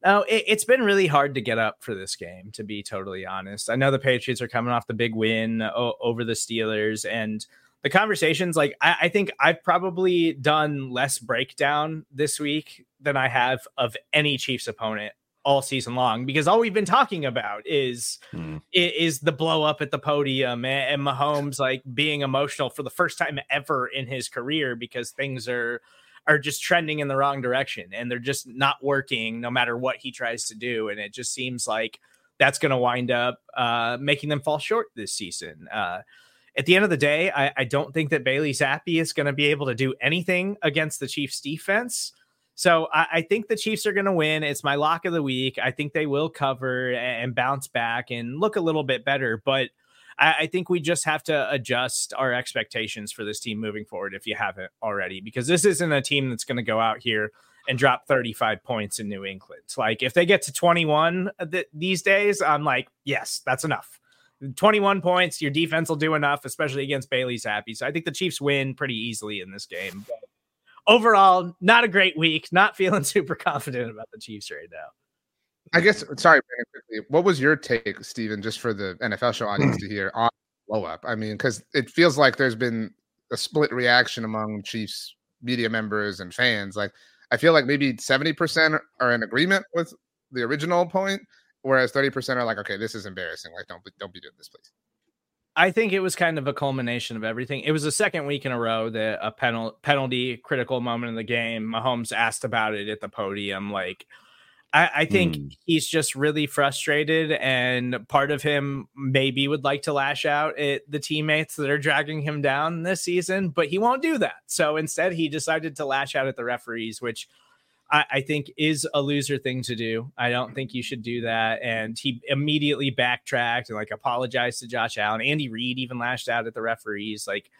no, it, it's been really hard to get up for this game, to be totally honest. I know the Patriots are coming off the big win o- over the Steelers, and the conversations like I, I think I've probably done less breakdown this week than I have of any Chiefs opponent all season long because all we've been talking about is
Hmm.
is the blow up at the podium and, and Mahomes like being emotional for the first time ever in his career because things are are just trending in the wrong direction and they're just not working no matter what he tries to do and it just seems like that's going to wind up uh, making them fall short this season. Uh, at the end of the day, I, I don't think that Bailey Zappe is going to be able to do anything against the Chiefs defense. So I, I think the Chiefs are going to win. It's my lock of the week. I think they will cover and, and bounce back and look a little bit better. But I, I think we just have to adjust our expectations for this team moving forward if you haven't already, because this isn't a team that's going to go out here and drop 35 points in New England. Like if they get to 21 uh, th- these days, I'm like, yes, that's enough. 21 points, your defense will do enough, especially against Bailey Zappe. So I think the Chiefs win pretty easily in this game. But overall, not a great week. Not feeling (laughs) super confident about the Chiefs right now.
I guess sorry, Brandon, quickly. What was your take, Stephen, just for the NFL show audience hmm. to hear on blow up? I mean, because it feels like there's been a split reaction among Chiefs media members and fans. Like I feel like maybe 70% are in agreement with the original point, whereas 30% are like, okay, this is embarrassing. Like, don't be don't be doing this, please.
I think it was kind of a culmination of everything. It was the second week in a row that a penal- penalty critical moment in the game. Mahomes asked about it at the podium. Like, I, I think
Hmm.
he's just really frustrated, and part of him maybe would like to lash out at the teammates that are dragging him down this season, but he won't do that. So instead, he decided to lash out at the referees, which I, I think is a loser thing to do. I don't think you should do that. And he immediately backtracked and like apologized to Josh Allen. Andy Reid even lashed out at the referees. Like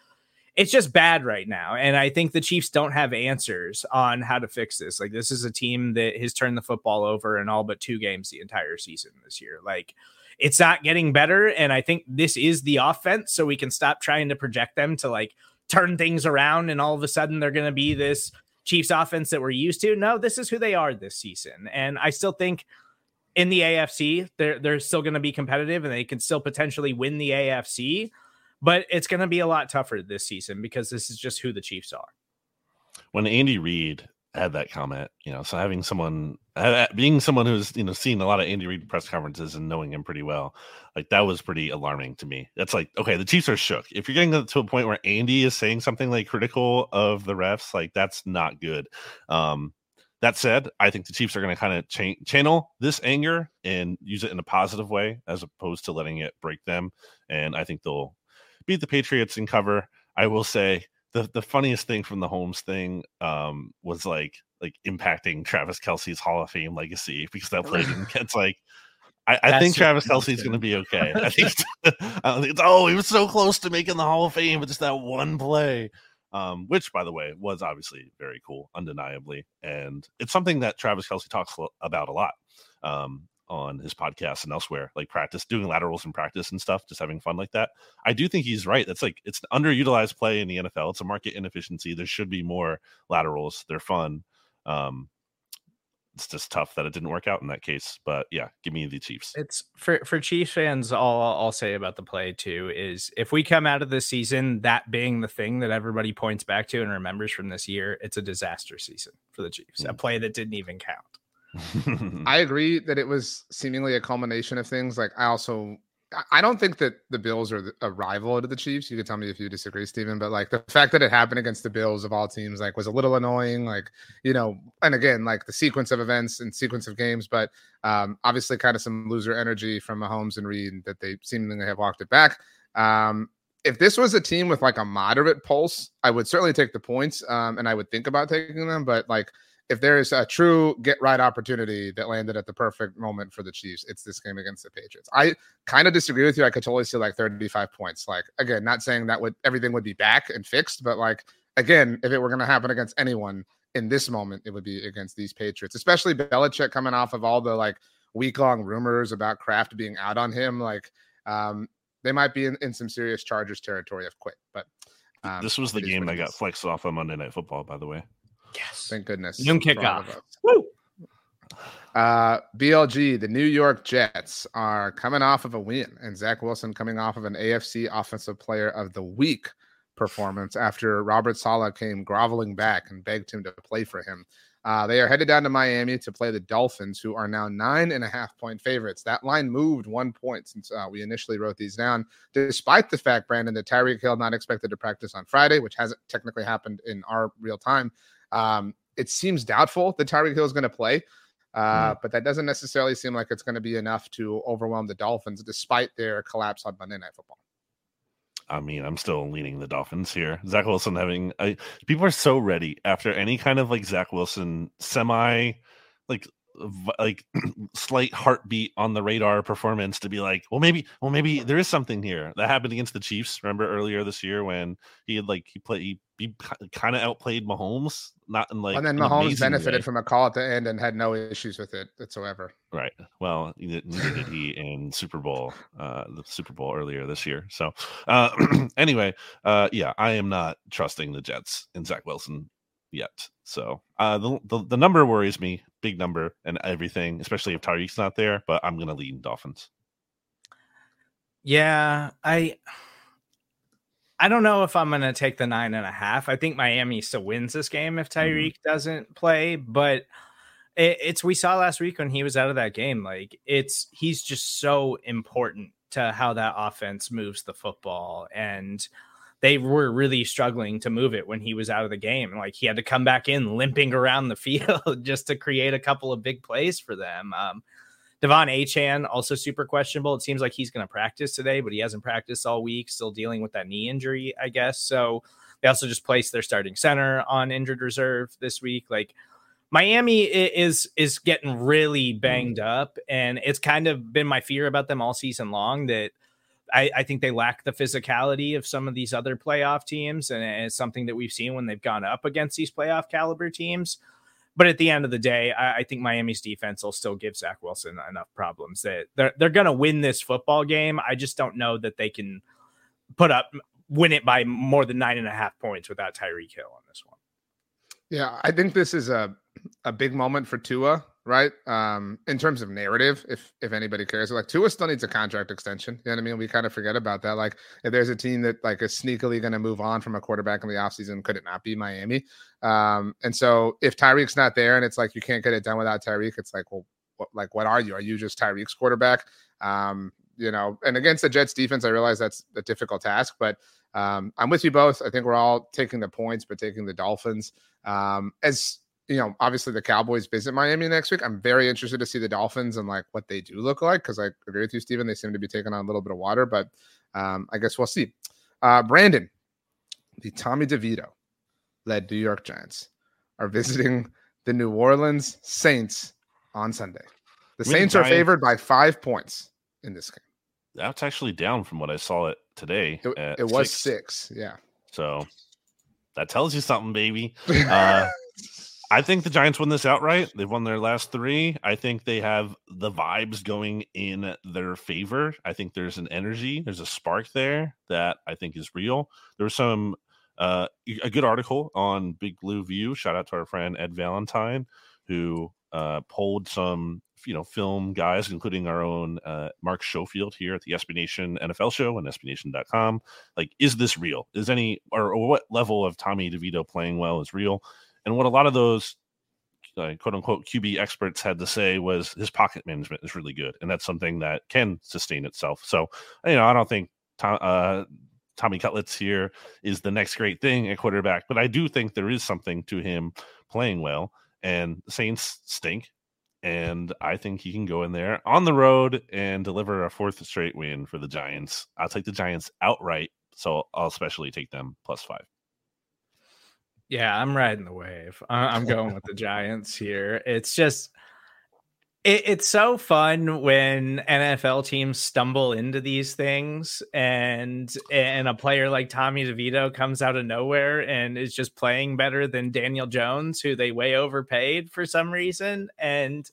it's just bad right now. And I think the Chiefs don't have answers on how to fix this. Like this is a team that has turned the football over in all but two games the entire season this year. Like it's not getting better. And I think this is the offense. So we can stop trying to project them to like turn things around and all of a sudden they're going to be this Chiefs offense that we're used to. No, this is who they are this season. And I still think in the AFC, they're they're still going to be competitive and they can still potentially win the AFC, but it's going to be a lot tougher this season because this is just who the Chiefs are.
when Andy Reid had that comment, you know, so having someone being someone who's you know seen a lot of Andy Reid press conferences and knowing him pretty well, like that was pretty alarming to me. That's like okay, the Chiefs are shook. If you're getting to a point where Andy is saying something like critical of the refs, like that's not good. Um, that said, I think the Chiefs are going to kind of cha- channel this anger and use it in a positive way as opposed to letting it break them. And I think they'll beat the Patriots in cover. I will say the the funniest thing from the Holmes thing um, was like like impacting Travis Kelce's Hall of Fame legacy because that play didn't (laughs) it's like I, I think Travis Kelce's going to be okay. I think, (laughs) (laughs) I think it's oh he was so close to making the Hall of Fame, but just that one play, um, which by the way was obviously very cool, undeniably, and it's something that Travis Kelce talks about a lot. Um, on his podcast and elsewhere, like practice doing laterals and practice and stuff, just having fun like that. I do think he's right. That's like it's underutilized play in the NFL. It's a market inefficiency. There should be more laterals. They're fun. Um, it's just tough that it didn't work out in that case. But yeah, give me the Chiefs.
It's for for Chiefs fans. All I'll say about the play too is if we come out of this season that being the thing that everybody points back to and remembers from this year, it's a disaster season for the Chiefs. Mm. A play that didn't even count.
I (laughs) agree that it was seemingly a culmination of things. Like I also I don't think that the Bills are a rival to the Chiefs. You can tell me if you disagree, Stephen. But like the fact that it happened against the Bills of all teams, like was a little annoying. Like you know, and again, like the sequence of events and sequence of games, but um, obviously kind of some loser energy from Mahomes and Reid that they seemingly have walked it back. Um, if this was a team with like a moderate pulse, I would certainly take the points, um, and I would think about taking them. But like if there is a true get right opportunity that landed at the perfect moment for the Chiefs, it's this game against the Patriots. I kind of disagree with you. I could totally see like 35 points. Like again, not saying that would everything would be back and fixed, but like again, if it were going to happen against anyone in this moment, it would be against these Patriots, especially Belichick coming off of all the like week long rumors about Kraft being out on him. Like um, they might be in, in some serious Chargers territory if quit. But
um, this was the game that got flexed off on Monday Night Football, by the way.
Yes. Thank goodness.
Young kickoff. Woo.
Uh, BLG, the New York Jets are coming off of a win, and Zach Wilson coming off of an AFC Offensive Player of the Week performance after Robert Saleh came groveling back and begged him to play for him. Uh, they are headed down to Miami to play the Dolphins, who are now nine and a half point favorites. That line moved one point since uh, we initially wrote these down, despite the fact, Brandon, that Tyreek Hill not expected to practice on Friday, which hasn't technically happened in our real time. Um, it seems doubtful that Tyreek Hill is going to play, uh, mm. but that doesn't necessarily seem like it's going to be enough to overwhelm the Dolphins, despite their collapse on Monday Night Football.
I mean, I'm still leaning the Dolphins here. Zach Wilson having I, people are so ready after any kind of like Zach Wilson semi like like (clears throat) slight heartbeat on the radar performance to be like, well, maybe, well, maybe there is something here that happened against the Chiefs. Remember earlier this year when he had like he played he, he kind of outplayed Mahomes, not in like
and then Mahomes benefited way. from a call at the end and had no issues with it whatsoever.
Right. Well, neither did he in Super Bowl, uh, the Super Bowl earlier this year. So, uh, (clears throat) anyway, uh, yeah, I am not trusting the Jets in Zach Wilson yet. So uh, the, the, the number worries me, big number and everything, especially if Tyreek's not there. But I'm gonna lean Dolphins.
Yeah, I I don't know if I'm gonna take the nine and a half. I think Miami still wins this game if mm-hmm. Tyreek mm-hmm. doesn't play, but it, it's we saw last week when he was out of that game. Like it's he's just so important to how that offense moves the football and they were really struggling to move it when he was out of the game. Like he had to come back in limping around the (laughs) field just to create a couple of big plays for them. Um, De'Von Achane also super questionable. It seems like he's going to practice today, but he hasn't practiced all week, still dealing with that knee injury, I guess. So they also just placed their starting center on injured reserve this week. Like Miami is is getting really banged up, and it's kind of been my fear about them all season long that I, I, think they lack the physicality of some of these other playoff teams, and it's something that we've seen when they've gone up against these playoff caliber teams. But at the end of the day, I, I think Miami's defense will still give Zach Wilson enough problems that they're they're going to win this football game. I just don't know that they can put up win it by more than nine and a half points without Tyreek Hill on this one.
Yeah, I think this is a a big moment for Tua right? Um, in terms of narrative, if if anybody cares, like Tua still needs a contract extension. You know what I mean? We kind of forget about that. Like, if there's a team that like is sneakily going to move on from a quarterback in the offseason, could it not be Miami? Um, and so if Tyreek's not there and it's like you can't get it done without Tyreek, it's like, well, what, like what are you? Are you just Tyreek's quarterback? Um, you know, and against the Jets defense, I realize that's a difficult task, but um, I'm with you both. I think we're all taking the points, but taking the Dolphins. Um, as you know, obviously the Cowboys visit Miami next week. I'm very interested to see the Dolphins and like what they do look like because I agree with you, Stephen. They seem to be taking on a little bit of water, but um, I guess we'll see. Uh, Brandon, the Tommy DeVito led New York Giants are visiting the New Orleans Saints on Sunday. The Saints are favored by five points in this game.
That's actually down from what I saw it today.
It, it was six. six. Yeah.
So that tells you something, baby. (laughs) Uh, I think the Giants win this outright. They've won their last three. I think they have the vibes going in their favor. I think there's an energy, there's a spark there that I think is real. There was some uh, a good article on Big Blue View. Shout out to our friend Ed Valentine, who uh, polled some you know film guys, including our own uh, Mark Schofield here at the SB Nation NFL show and SBNation.com. Like, is this real? Is any or, or what level of Tommy DeVito playing well is real? And what a lot of those uh, quote unquote QB experts had to say was his pocket management is really good, and that's something that can sustain itself. So, you know, I don't think Tom, uh, Tommy Cutlets here is the next great thing at quarterback, but I do think there is something to him playing well. And the Saints stink, and I think he can go in there on the road and deliver a fourth straight win for the Giants. I'll take the Giants outright, so I'll especially take them plus five.
Yeah, I'm riding the wave. I'm going with the Giants here. It's just it, it's so fun when NFL teams stumble into these things and and a player like Tommy DeVito comes out of nowhere and is just playing better than Daniel Jones, who they way overpaid for some reason. And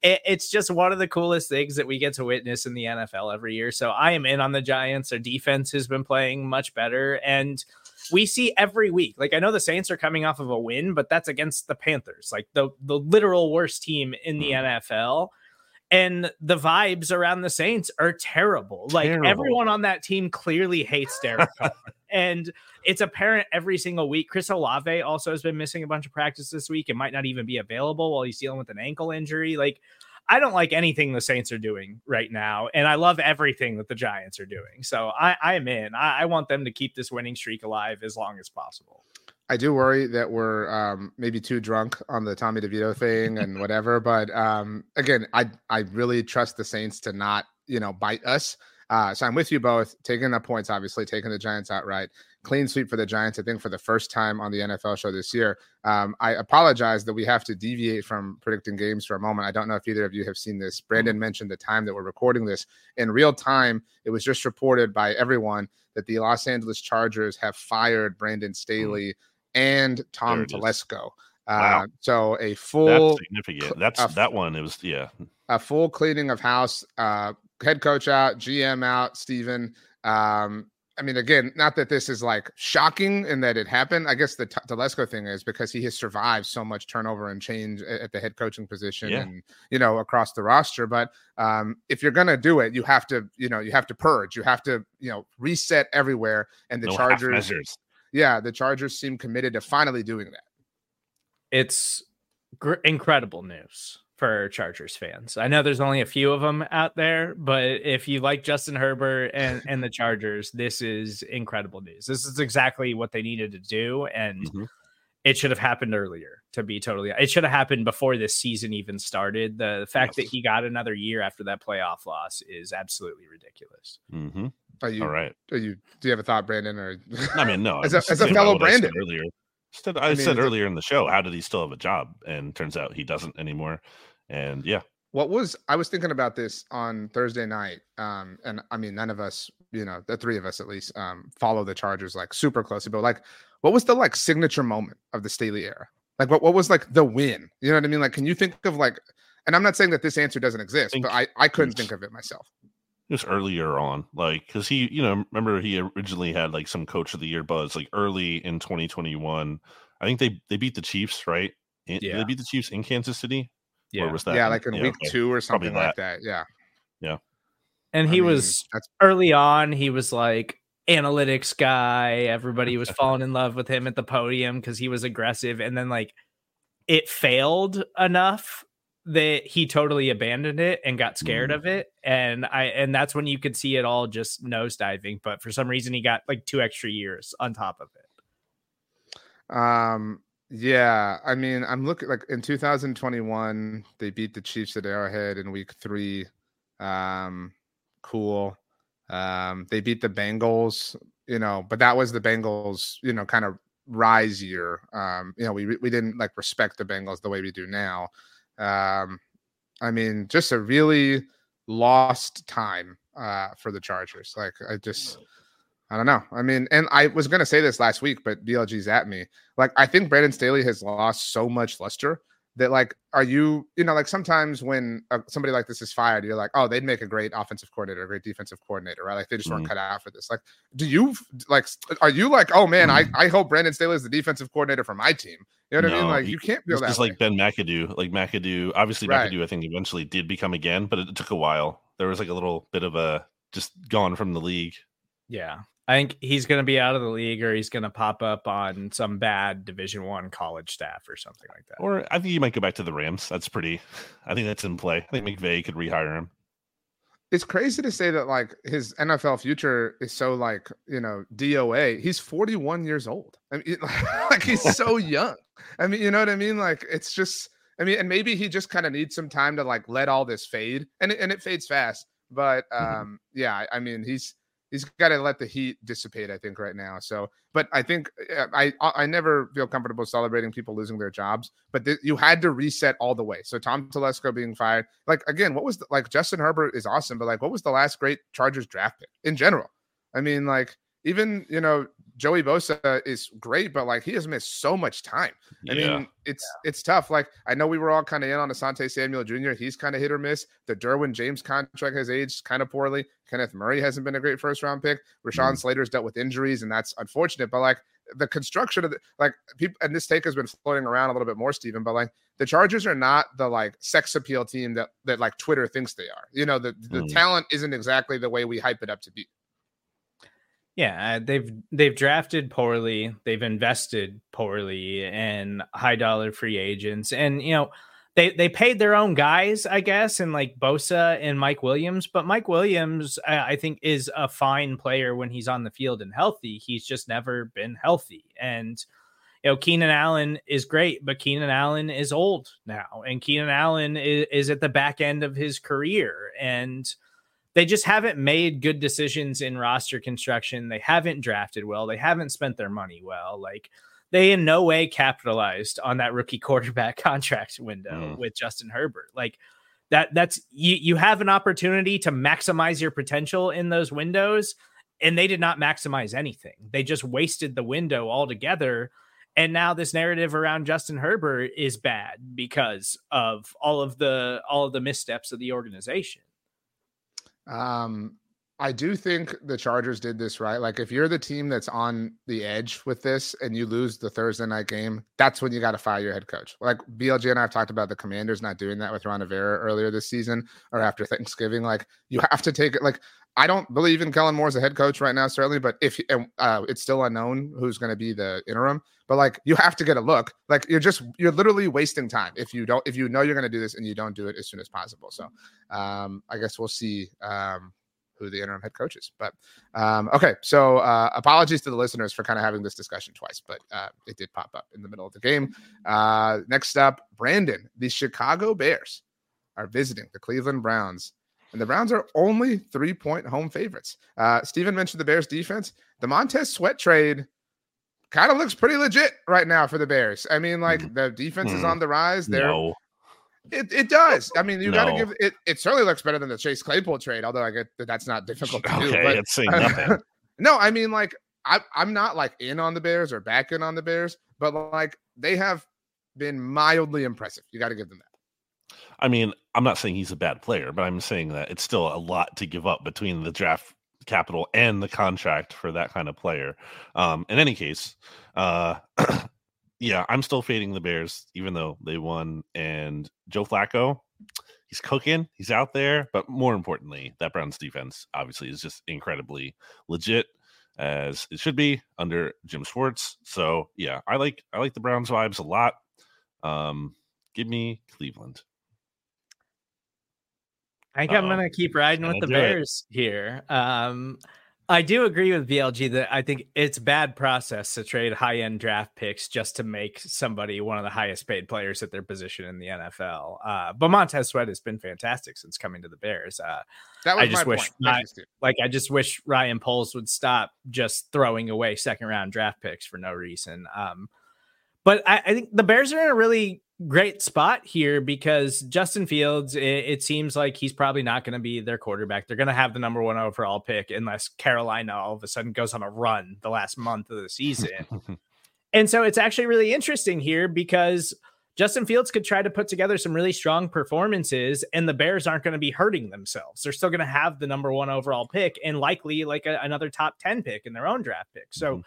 it, it's just one of the coolest things that we get to witness in the NFL every year. So I am in on the Giants. Their defense has been playing much better. And we see every week. Like I know the Saints are coming off of a win, but that's against the Panthers, like the the literal worst team in the mm. NFL. And the vibes around the Saints are terrible. Like terrible. everyone on that team clearly hates Derek Carr. (laughs) and it's apparent every single week. Chris Olave also has been missing a bunch of practice this week and might not even be available while he's dealing with an ankle injury. Like I don't like anything the Saints are doing right now, and I love everything that the Giants are doing. So I, I am in. I, I want them to keep this winning streak alive as long as possible.
I do worry that we're um, maybe too drunk on the Tommy DeVito thing and whatever. (laughs) but um, again, I I really trust the Saints to not you know bite us. Uh, so I'm with you both, taking the points, obviously taking the Giants outright clean sweep for the Giants, I think, for the first time on the NFL show this year. Um, I apologize that we have to deviate from predicting games for a moment. I don't know if either of you have seen this. Brandon mentioned the time that we're recording this in real time. It was just reported by everyone that the Los Angeles Chargers have fired Brandon Staley and Tom Telesco. Uh, so a full
That's significant. That's a, that one. It was yeah.
A full cleaning of house. Uh, head coach out, GM out, Stephen. Um, I mean, again, not that this is like shocking in that it happened. I guess the T- Telesco thing is because he has survived so much turnover and change at the head coaching position yeah. and you know across the roster. But um, if you're gonna do it, you have to you know you have to purge. You have to you know reset everywhere. And the no Chargers, yeah, the Chargers seem committed to finally doing that.
It's gr- incredible news for Chargers fans. I know there's only a few of them out there, but if you like Justin Herbert and, (laughs) and the Chargers, this is incredible news. This is exactly what they needed to do. And mm-hmm. it should have happened earlier, to be totally it should have happened before this season even started. The fact yes. that he got another year after that playoff loss is absolutely ridiculous.
Mm-hmm.
Are you
all right?
Are you do you have a thought, Brandon? Or
I mean, no, (laughs)
as a, as a fellow Brandon
earlier. I, I mean, said earlier in the show, how did he still have a job? And turns out he doesn't anymore. And yeah.
What was I was thinking about this on Thursday night. Um, and I mean, none of us, you know, the three of us at least, um, follow the Chargers like super closely. But like, what was the like signature moment of the Staley era? Like, what what was like the win? You know what I mean? Like, can you think of like? And I'm not saying that this answer doesn't exist, I but I I couldn't think of it myself.
Just earlier on, like, because he, you know, remember he originally had like some Coach of the Year buzz, like early in 2021. I think they they beat the Chiefs, right? In, yeah. They beat the Chiefs in Kansas City.
Yeah.
was that?
Yeah, like in yeah, week okay. two or something like that. Yeah.
Yeah.
And he I mean, was that's... early on, he was like analytics guy. Everybody was (laughs) falling in love with him at the podium because he was aggressive. And then like it failed enough that he totally abandoned it and got scared mm. of it. And I and that's when you could see it all just nosediving. But for some reason he got like two extra years on top of it.
Um yeah, I mean, I'm looking like in 2021, they beat the Chiefs at Arrowhead in week three. Um, cool. Um, they beat the Bengals, you know, but that was the Bengals, you know, kind of rise year. Um, you know, we we didn't like respect the Bengals the way we do now. Um, I mean, just a really lost time uh for the Chargers. Like I just I don't know. I mean, and I was gonna say this last week, but BLG's at me. Like, I think Brandon Staley has lost so much luster that like are you you know like sometimes when uh, somebody like this is fired you're like oh they'd make a great offensive coordinator a great defensive coordinator right like they just mm. weren't cut out for this like do you like are you like oh man mm. i i hope brandon staley is the defensive coordinator for my team you know what no, i mean like you can't feel that
just like ben mcadoo like mcadoo obviously right. mcadoo i think eventually did become again but it took a while there was like a little bit of a just gone from the league
yeah I think he's going to be out of the league, or he's going to pop up on some bad Division One college staff or something like that.
Or I think he might go back to the Rams. That's pretty. (laughs) I think that's in play. I think McVay could rehire him.
It's crazy to say that like his NFL future is so like you know DOA. He's 41 years old. I mean, (laughs) like he's so (laughs) young. I mean, you know what I mean? Like it's just. I mean, and maybe he just kind of needs some time to like let all this fade, and it, and it fades fast. But mm-hmm. um, mm-hmm. yeah, I mean, he's he's got to let the heat dissipate. I think right now. So, but I think uh, I I never feel comfortable celebrating people losing their jobs. But th- you had to reset all the way. So Tom Telesco being fired, like again, what was the, like Justin Herbert is awesome, but like what was the last great Chargers draft pick in general? I mean, like even you know Joey Bosa is great, but like he has missed so much time. I yeah. mean, it's yeah. it's tough. Like I know we were all kind of in on Asante Samuel Jr. He's kind of hit or miss. The Derwin James contract has aged kind of poorly. Kenneth Murray hasn't been a great first round pick. Rashawn mm. Slater's dealt with injuries, and that's unfortunate. But like the construction of the like people, and this take has been floating around a little bit more, Stephen. But like the Chargers are not the like sex appeal team that that like Twitter thinks they are. You know, the the mm. talent isn't exactly the way we hype it up to be.
Yeah, they've they've drafted poorly, they've invested poorly in high dollar free agents, and you know they they paid their own guys, I guess, and like Bosa and Mike Williams. But Mike Williams, I, I think, is a fine player when he's on the field and healthy. He's just never been healthy, and you know Keenan Allen is great, but Keenan Allen is old now, and Keenan Allen is, is at the back end of his career, and they just haven't made good decisions in roster construction. They haven't drafted well. They haven't spent their money well. Like they in no way capitalized on that rookie (laughs) quarterback contract window mm. with Justin Herbert. Like that that's you you have an opportunity to maximize your potential in those windows and they did not maximize anything. They just wasted the window altogether. And now this narrative around Justin Herbert is bad because of all of the all of the missteps of the organization.
Um, I do think the Chargers did this right. Like, if you're the team that's on the edge with this and you lose the Thursday night game, that's when you got to fire your head coach. Like BLG and I have talked about the Commanders not doing that with Ron Rivera earlier this season or after Thanksgiving. Like, you have to take it. Like, I don't believe in Kellen Moore as a head coach right now, certainly, but if uh, it's still unknown who's going to be the interim, but like you have to get a look. Like you're just you're literally wasting time if you don't if you know you're going to do this and you don't do it as soon as possible. So um, I guess we'll see um, who the interim head coach is. But um, okay, so uh, apologies to the listeners for kind of having this discussion twice, but uh, it did pop up in the middle of the game. Uh, next up, Brandon, the Chicago Bears are visiting the Cleveland Browns. And the Browns are only three point home favorites. Uh, Stephen mentioned the Bears defense. The Montez Sweat trade kind of looks pretty legit right now for the Bears. I mean, like mm. the defense mm. is on the rise. They're no. It, it does. I mean, you no. got to give it. It certainly looks better than the Chase Claypool trade, although I get that that's not difficult to
okay,
do.
But, it's saying nothing. (laughs)
no, I mean, like I, I'm not like in on the Bears or back in on the Bears, but like they have been mildly impressive. You got to give them that.
I mean, I'm not saying he's a bad player, but I'm saying that it's still a lot to give up between the draft capital and the contract for that kind of player. Um, in any case, uh, (clears throat) yeah, I'm still fading the Bears, even though they won. And Joe Flacco, he's cooking, he's out there. But more importantly, that Browns defense obviously is just incredibly legit as it should be under Jim Schwartz. So yeah, I like I like the Browns vibes a lot. Um, give me Cleveland.
I think Uh-oh. I'm gonna keep riding with the Bears it. here. Um, I do agree with BLG that I think it's bad process to trade high end draft picks just to make somebody one of the highest paid players at their position in the NFL. Uh, but Montez Sweat has been fantastic since coming to the Bears. Uh, that was I just wish, Ryan, like, I just wish Ryan Poles would stop just throwing away second round draft picks for no reason. Um, but I, I think the Bears are in a really great spot here because Justin Fields, it, it seems like he's probably not going to be their quarterback. They're going to have the number one overall pick unless Carolina all of a sudden goes on a run the last month of the season. (laughs) and so it's actually really interesting here because Justin Fields could try to put together some really strong performances, and the Bears aren't going to be hurting themselves. They're still going to have the number one overall pick and likely like a, another top 10 pick in their own draft pick. So, mm-hmm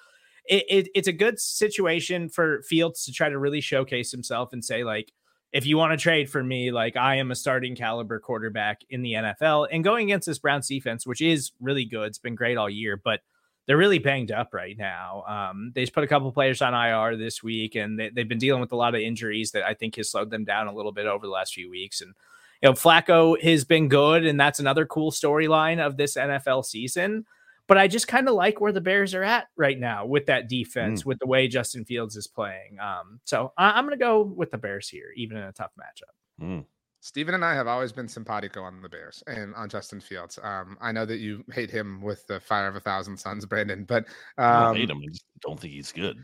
it, it, it's a good situation for Fields to try to really showcase himself and say, like, if you want to trade for me, like I am a starting caliber quarterback in the NFL and going against this Browns defense, which is really good. It's been great all year, but they're really banged up right now. Um, they just put a couple players on IR this week, and they, have been dealing with a lot of injuries that I think has slowed them down a little bit over the last few weeks. And you know, Flacco has been good, and that's another cool storyline of this NFL season. But I just kind of like where the Bears are at right now with that defense, mm. with the way Justin Fields is playing. Um, so I, am going to go with the Bears here, even in a tough matchup.
Mm. Stephen and I have always been simpatico on the Bears and on Justin Fields. Um, I know that you hate him with the fire of a thousand suns, Brandon, but um, I
hate him. I just don't think he's good.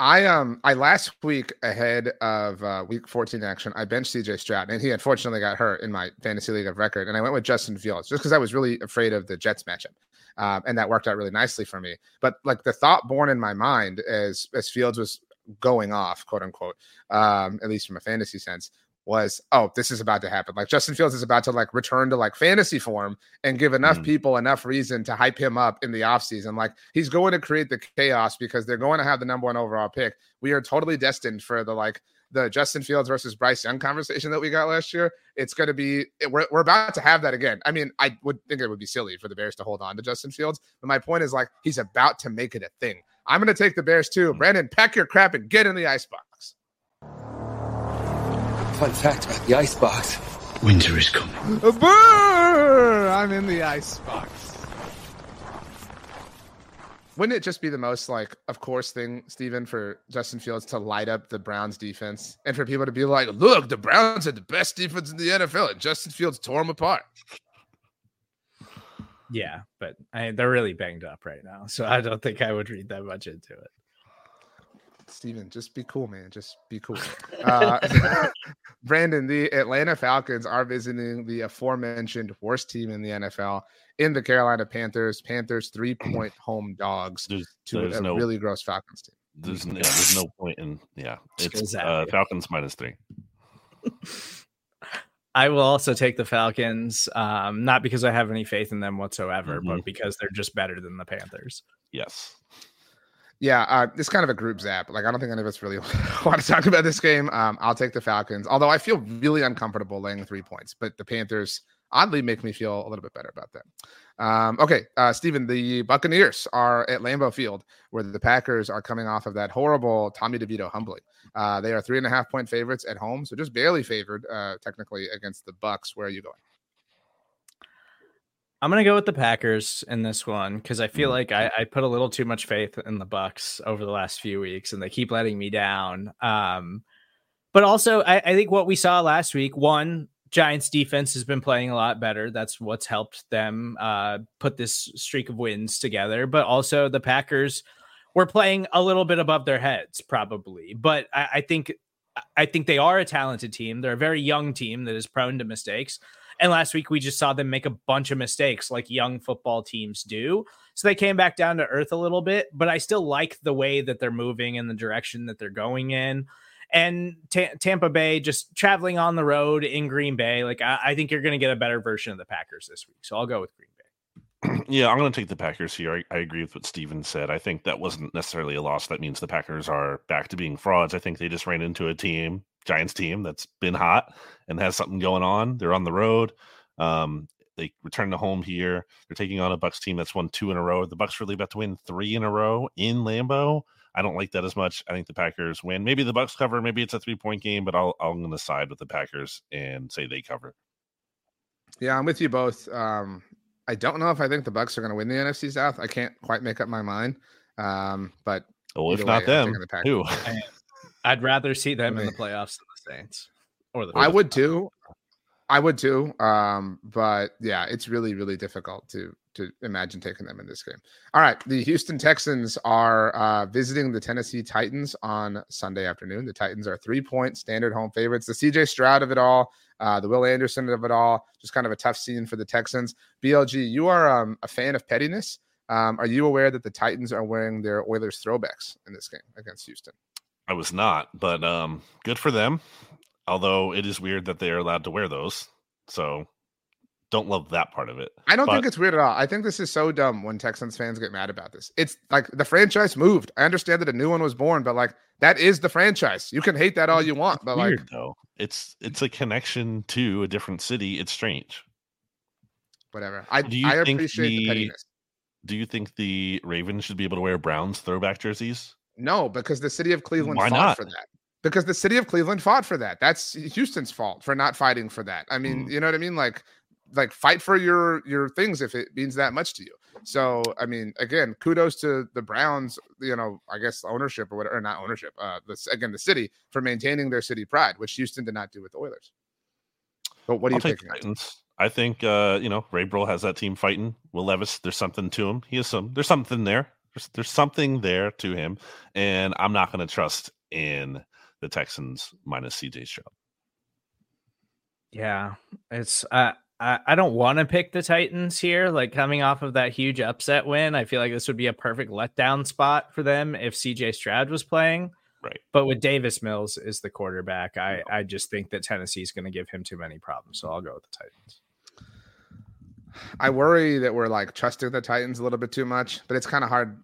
I um I last week ahead of uh, week 14 action, I benched CJ Stroud and he unfortunately got hurt in my fantasy league of record. And I went with Justin Fields just because I was really afraid of the Jets matchup. Um, and that worked out really nicely for me. But like the thought born in my mind as as Fields was going off, quote unquote, um, at least from a fantasy sense, was oh this is about to happen like justin fields is about to like return to like fantasy form and give enough mm. people enough reason to hype him up in the offseason like he's going to create the chaos because they're going to have the number one overall pick we are totally destined for the like the justin fields versus bryce young conversation that we got last year it's going to be we're, we're about to have that again i mean i would think it would be silly for the bears to hold on to justin fields but my point is like he's about to make it a thing i'm going to take the bears too mm. brandon pack your crap and get in the icebox
Fun fact about the icebox.
Winter is coming.
Brr! I'm in the icebox. Wouldn't it just be the most like, of course, thing, Stephen, for Justin Fields to light up the Browns defense and for people to be like, look, the Browns had the best defense in the NFL and Justin Fields tore them apart.
Yeah, but I, they're really banged up right now. So I don't think I would read that much into it.
Stephen, just be cool, man. Just be cool. Uh, (laughs) (laughs) Brandon, the Atlanta Falcons are visiting the aforementioned worst team in the NFL in the Carolina Panthers. Panthers three point (clears throat) home dogs there's, to there's a no, really gross Falcons team.
There's, yeah, (laughs) there's no point in, yeah, it's uh, Falcons minus three.
I will also take the Falcons, um, not because I have any faith in them whatsoever, mm-hmm. but because they're just better than the Panthers.
Yes.
Yeah, uh, it's kind of a group zap. Like, I don't think any of us really (laughs) want to talk about this game. Um, I'll take the Falcons, although I feel really uncomfortable laying three points. But the Panthers oddly make me feel a little bit better about that. Um, okay, uh, Stephen, the Buccaneers are at Lambeau Field, where the Packers are coming off of that horrible Tommy DeVito humbling. Uh, they are three and a half point favorites at home, so just barely favored, uh, technically, against the Bucks. Where are you going?
I'm gonna go with the Packers in this one because I feel mm. like I, I, put a little too much faith in the Bucks over the last few weeks, and they keep letting me down. Um, but also, I, I think what we saw last week, one Giants defense has been playing a lot better. That's what's helped them uh, put this streak of wins together. But also, the Packers were playing a little bit above their heads, probably. But I, I think I think they are a talented team. They're a very young team that is prone to mistakes. And last week we just saw them make a bunch of mistakes like young football teams do. So they came back down to earth a little bit, but I still like the way that they're moving and the direction that they're going in. And T- Tampa Bay just traveling on the road in Green Bay, like I, I think you're going to get a better version of the Packers this week. So I'll go with Green Bay. (clears throat)
Yeah, I'm going to take the Packers here. I, I, agree with what Stephen said. I think that wasn't necessarily a loss. That means the Packers are back to being frauds. I think they just ran into a team Giants team that's been hot and has something going on. They're on the road. Um, they return to home here. They're taking on a Bucks team that's won two in a row. The Bucks really about to win three in a row in Lambeau. I don't like that as much. I think the Packers win. Maybe the Bucks cover. Maybe it's a three point game, but I'll I'm going to side with the Packers and say they cover.
Yeah, I'm with you both. Um, I don't know if I think the Bucks are going to win the NFC South. I can't quite make up my mind. Um, but
well, if not way, them, the who?
I'd rather see them in the playoffs than the Saints.
Or the I would too. I would too. Um, but yeah, it's really, really difficult to to imagine taking them in this game. All right, the Houston Texans are uh, visiting the Tennessee Titans on Sunday afternoon. The Titans are three point standard home favorites. The CJ Stroud of it all, uh, the Will Anderson of it all, just kind of a tough scene for the Texans. BLG, you are um, a fan of pettiness. Um, are you aware that the Titans are wearing their Oilers throwbacks in this game against Houston?
I was not, but um, good for them. Although it is weird that they are allowed to wear those. So don't love that part of it.
I don't but, think it's weird at all. I think this is so dumb when Texans fans get mad about this. It's like the franchise moved. I understand that a new one was born, but like that is the franchise. You can hate that all you want, but weird, like
though. It's it's a connection to a different city. It's strange.
Whatever. I do you I appreciate the, the pettiness.
Do you think the Ravens should be able to wear Browns throwback jerseys?
No, because the city of Cleveland
Why
fought
not?
for that because the city of Cleveland fought for that. That's Houston's fault for not fighting for that. I mean, mm. you know what I mean? Like like fight for your your things if it means that much to you. So I mean, again, kudos to the Browns. You know, I guess ownership or whatever, or not ownership. Uh, this again, the city for maintaining their city pride, which Houston did not do with the Oilers. But what do you think?
Titans. I think uh, you know Ray Vrabel has that team fighting. Will Levis, there's something to him. He has some. There's something there. There's, there's something there to him, and I'm not going to trust in the Texans minus CJ Stroud.
Yeah, it's uh, I, I don't want to pick the Titans here. Like coming off of that huge upset win, I feel like this would be a perfect letdown spot for them if CJ Stroud was playing.
Right.
But with Davis Mills is the quarterback, I, I just think that Tennessee is going to give him too many problems. So I'll go with the Titans.
I worry that we're like trusting the Titans a little bit too much, but it's kind of hard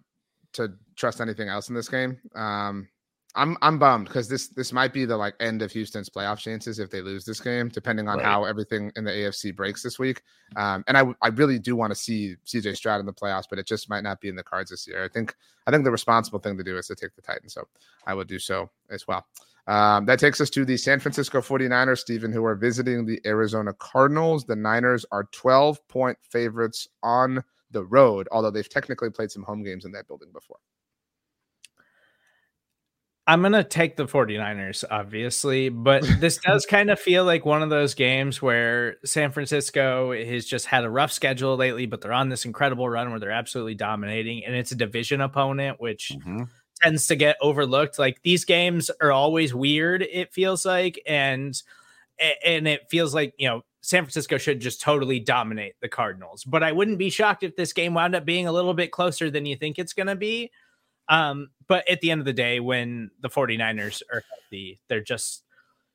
to trust anything else in this game. Um, I'm I'm bummed because this this might be the like end of Houston's playoff chances if they lose this game, depending on right. how everything in the AFC breaks this week. Um, and I I really do want to see CJ Stroud in the playoffs, but it just might not be in the cards this year. I think I think the responsible thing to do is to take the Titans, so I will do so as well. Um, that takes us to the San Francisco 49ers, Stephen, who are visiting the Arizona Cardinals. The Niners are 12 point favorites on the road, although they've technically played some home games in that building before.
I'm going to take the 49ers, obviously, but (laughs) this does kind of feel like one of those games where San Francisco has just had a rough schedule lately, but they're on this incredible run where they're absolutely dominating. And it's a division opponent, which mm-hmm. Tends to get overlooked. Like these games are always weird, it feels like. And and it feels like, you know, San Francisco should just totally dominate the Cardinals. But I wouldn't be shocked if this game wound up being a little bit closer than you think it's going to be. Um, but at the end of the day, when the 49ers are healthy, they're just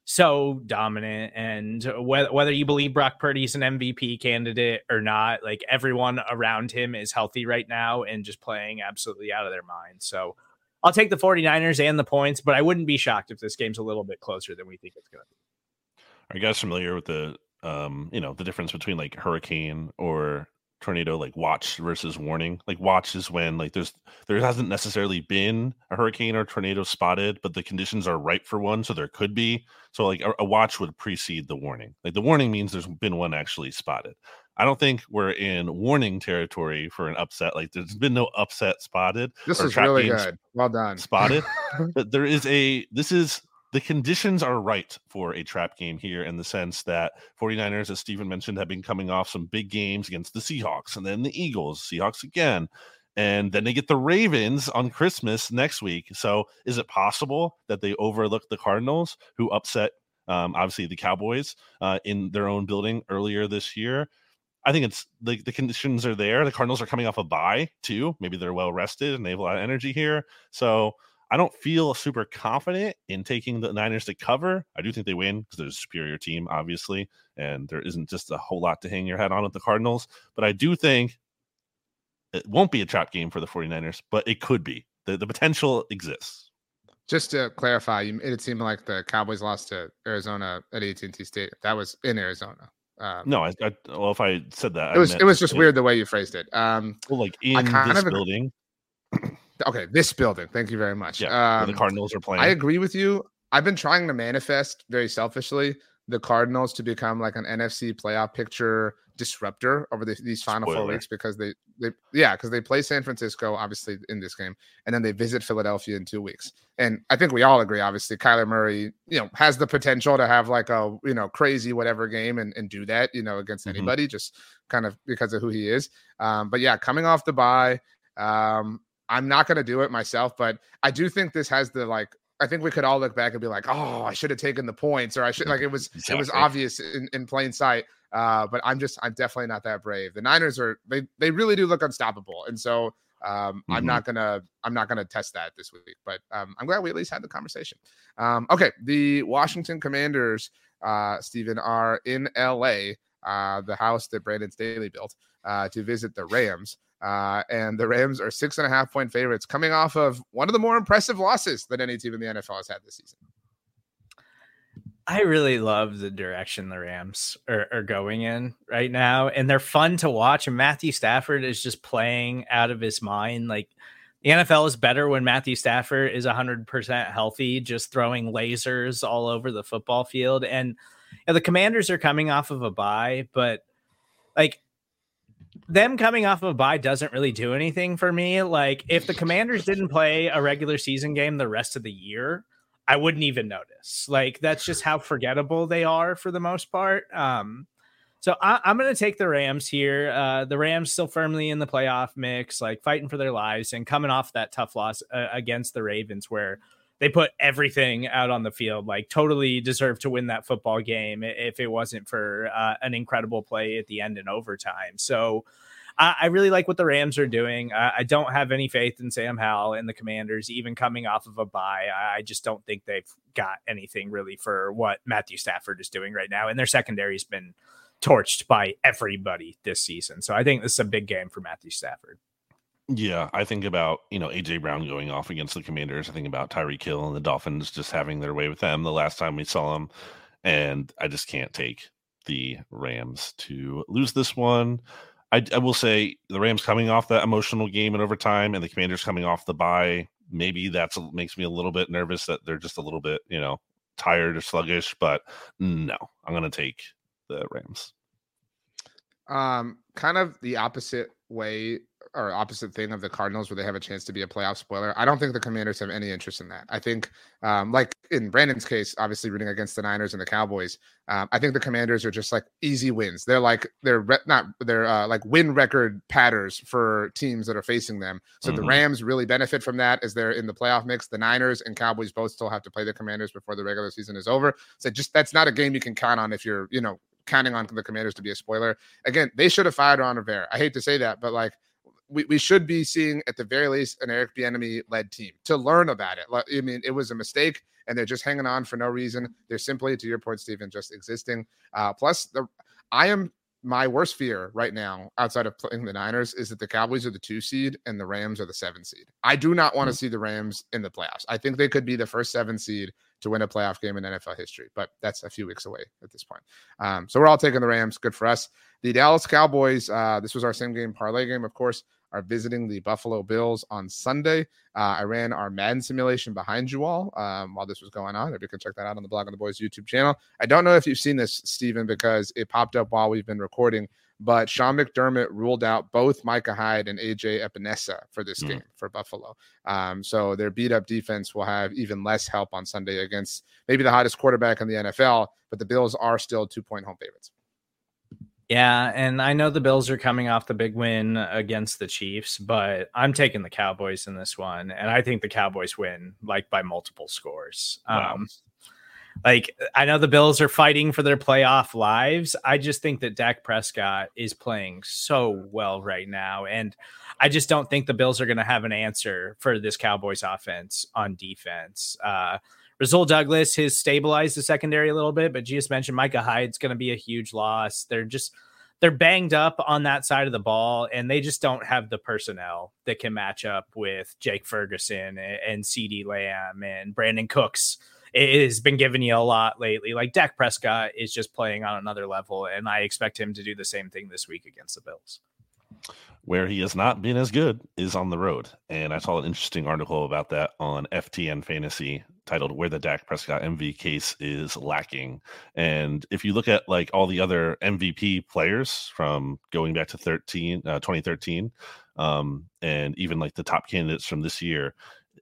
so dominant. And whether, whether you believe Brock Purdy's an MVP candidate or not, like everyone around him is healthy right now and just playing absolutely out of their mind. So I'll take the 49ers and the points, but I wouldn't be shocked if this game's a little bit closer than we think it's going to be.
Are you guys familiar with the um, you know, the difference between like hurricane or tornado like watch versus warning? Like watch is when like there's there hasn't necessarily been a hurricane or tornado spotted but the conditions are right for one so there could be. So like a, a, watch would precede the warning. Like the warning means there's been one actually spotted i don't think we're in warning territory for an upset like there's been no upset spotted
this is really good well done
spotted (laughs) but there is a this is the conditions are right for a trap game here in the sense that 49ers, as Stephen mentioned, have been coming off some big games against the Seahawks and then the Eagles, Seahawks again. And then they get the Ravens on Christmas next week. So is it possible that they overlook the Cardinals, who upset, um, obviously, the Cowboys uh, in their own building earlier this year? I think it's the, the conditions are there. The Cardinals are coming off a bye, too. Maybe they're well rested and they have a lot of energy here. So I don't feel super confident in taking the Niners to cover. I do think they win because they're a superior team, obviously, and there isn't just a whole lot to hang your hat on with the Cardinals. But I do think it won't be a trap game for the 49ers, but it could be. The, the potential exists.
Just to clarify, it seem like the Cowboys lost to Arizona at AT&T Stadium. That was in Arizona.
Um, no, I, I, well, if I said that,
it was it was just weird the way you phrased it. Um,
well, like in this building. (clears throat)
Okay, this building. Thank you very much.
Yeah, um, the Cardinals are playing.
I agree with you. I've been trying to manifest very selfishly the Cardinals to become like an NFC playoff picture disruptor over the, these final Spoiler. four weeks because they they yeah because they play San Francisco obviously in this game and then they visit Philadelphia in two weeks and I think we all agree obviously Kyler Murray you know has the potential to have like a you know crazy whatever game and, and do that you know against mm-hmm. anybody just kind of because of who he is um, but yeah coming off the bye um, I'm not going to do it myself but I do think this has the like I think we could all look back and be like, "Oh, I should have taken the points," or I should like it was exactly. it was obvious in, in plain sight. Uh, but I'm just I'm definitely not that brave. The Niners are they they really do look unstoppable, and so um, mm-hmm. I'm not gonna I'm not gonna test that this week. But um, I'm glad we at least had the conversation. Um, okay, the Washington Commanders, uh, Stephen, are in L.A. Uh, the house that Brandon Staley built uh, to visit the Rams. Uh, and the Rams are six and a half point favorites coming off of one of the more impressive losses that any team in the NFL has had this season.
I really love the direction the Rams are, are, going in right now, and they're fun to watch. And Matthew Stafford is just playing out of his mind. Like the NFL is better when Matthew Stafford is 100% healthy, just throwing lasers all over the football field. And you know, the Commanders are coming off of a bye, but like them coming off of a bye doesn't really do anything for me. Like if the Commanders didn't play a regular season game the rest of the year, I wouldn't even notice. Like that's just how forgettable they are for the most part. Um, so I, am going to take the Rams here. Uh, the Rams still firmly in the playoff mix, like fighting for their lives and coming off that tough loss uh, against the Ravens, where they put everything out on the field, like totally deserved to win that football game if it wasn't for uh, an incredible play at the end in overtime. So I, I really like what the Rams are doing. I, I, don't have any faith in Sam Howell and the Commanders, even coming off of a bye. I, I just don't think they've got anything really for what Matthew Stafford is doing right now, and their secondary's been torched by everybody this season. So I think this is a big game for Matthew Stafford.
Yeah, I think about you know AJ Brown going off against the Commanders. I think about Tyreek Hill and the Dolphins just having their way with them the last time we saw them, and I just can't take the Rams to lose this one. I, I will say the Rams coming off that emotional game in overtime, and the Commanders coming off the bye. Maybe that's makes me a little bit nervous that they're just a little bit you know tired or sluggish. But no, I'm going to take the Rams.
Um, kind of the opposite way or opposite thing of the Cardinals, where they have a chance to be a playoff spoiler. I don't think the Commanders have any interest in that. I think, um, like in Brandon's case, obviously rooting against the Niners and the Cowboys, um, I think the Commanders are just like easy wins. They're like they're re- not they're uh, like win record patterns for teams that are facing them. So mm-hmm. the Rams really benefit from that as they're in the playoff mix. The Niners and Cowboys both still have to play the Commanders before the regular season is over. So just that's not a game you can count on if you're you know counting on the Commanders to be a spoiler. Again, they should have fired Ron Rivera. I hate to say that, but like we, we should be seeing at the very least an Eric Bieniemy led team to learn about it. I mean, it was a mistake, and they're just hanging on for no reason. They're simply, to your point, Stephen, just existing. Uh, plus, the I am my worst fear right now, outside of playing the Niners, is that the Cowboys are the two seed and the Rams are the seven seed. I do not want to mm-hmm. see the Rams in the playoffs. I think they could be the first seven seed to win a playoff game in NFL history, but that's a few weeks away at this point. Um, so we're all taking the Rams. Good for us. The Dallas Cowboys. Uh, this was our same game parlay game, of course are visiting the Buffalo Bills on Sunday. Uh, I ran our Madden simulation behind you all um, while this was going on. If you can check that out on the Blogging the Boys YouTube channel. I don't know if you've seen this, Stephen, because it popped up while we've been recording. But Sean McDermott ruled out both Micah Hyde and AJ Epenesa for this mm. game for Buffalo. Um, so their beat up defense will have even less help on Sunday against maybe the hottest quarterback in the NFL. But the Bills are still two point home favorites.
Yeah, and I know the Bills are coming off the big win against the Chiefs, but I'm taking the Cowboys in this one, and I think the Cowboys win like by multiple scores. Wow. Um, like I know the Bills are fighting for their playoff lives. I just think that Dak Prescott is playing so well right now, and I just don't think the Bills are going to have an answer for this Cowboys offense on defense. Uh, Rasul Douglas has stabilized the secondary a little bit, but just mentioned Micah Hyde's going to be a huge loss. They're just they're banged up on that side of the ball, and they just don't have the personnel that can match up with Jake Ferguson and CeeDee Lamb and Brandin Cooks. It has been giving you a lot lately. Like Dak Prescott is just playing on another level, and I expect him to do the same thing this week against the Bills.
Where he has not been as good is on the road. And I saw an interesting article about that on FTN Fantasy titled Where the Dak Prescott MV Case is Lacking. And if you look at like all the other MVP players from going back to 13, uh, 2013, um, and even like the top candidates from this year,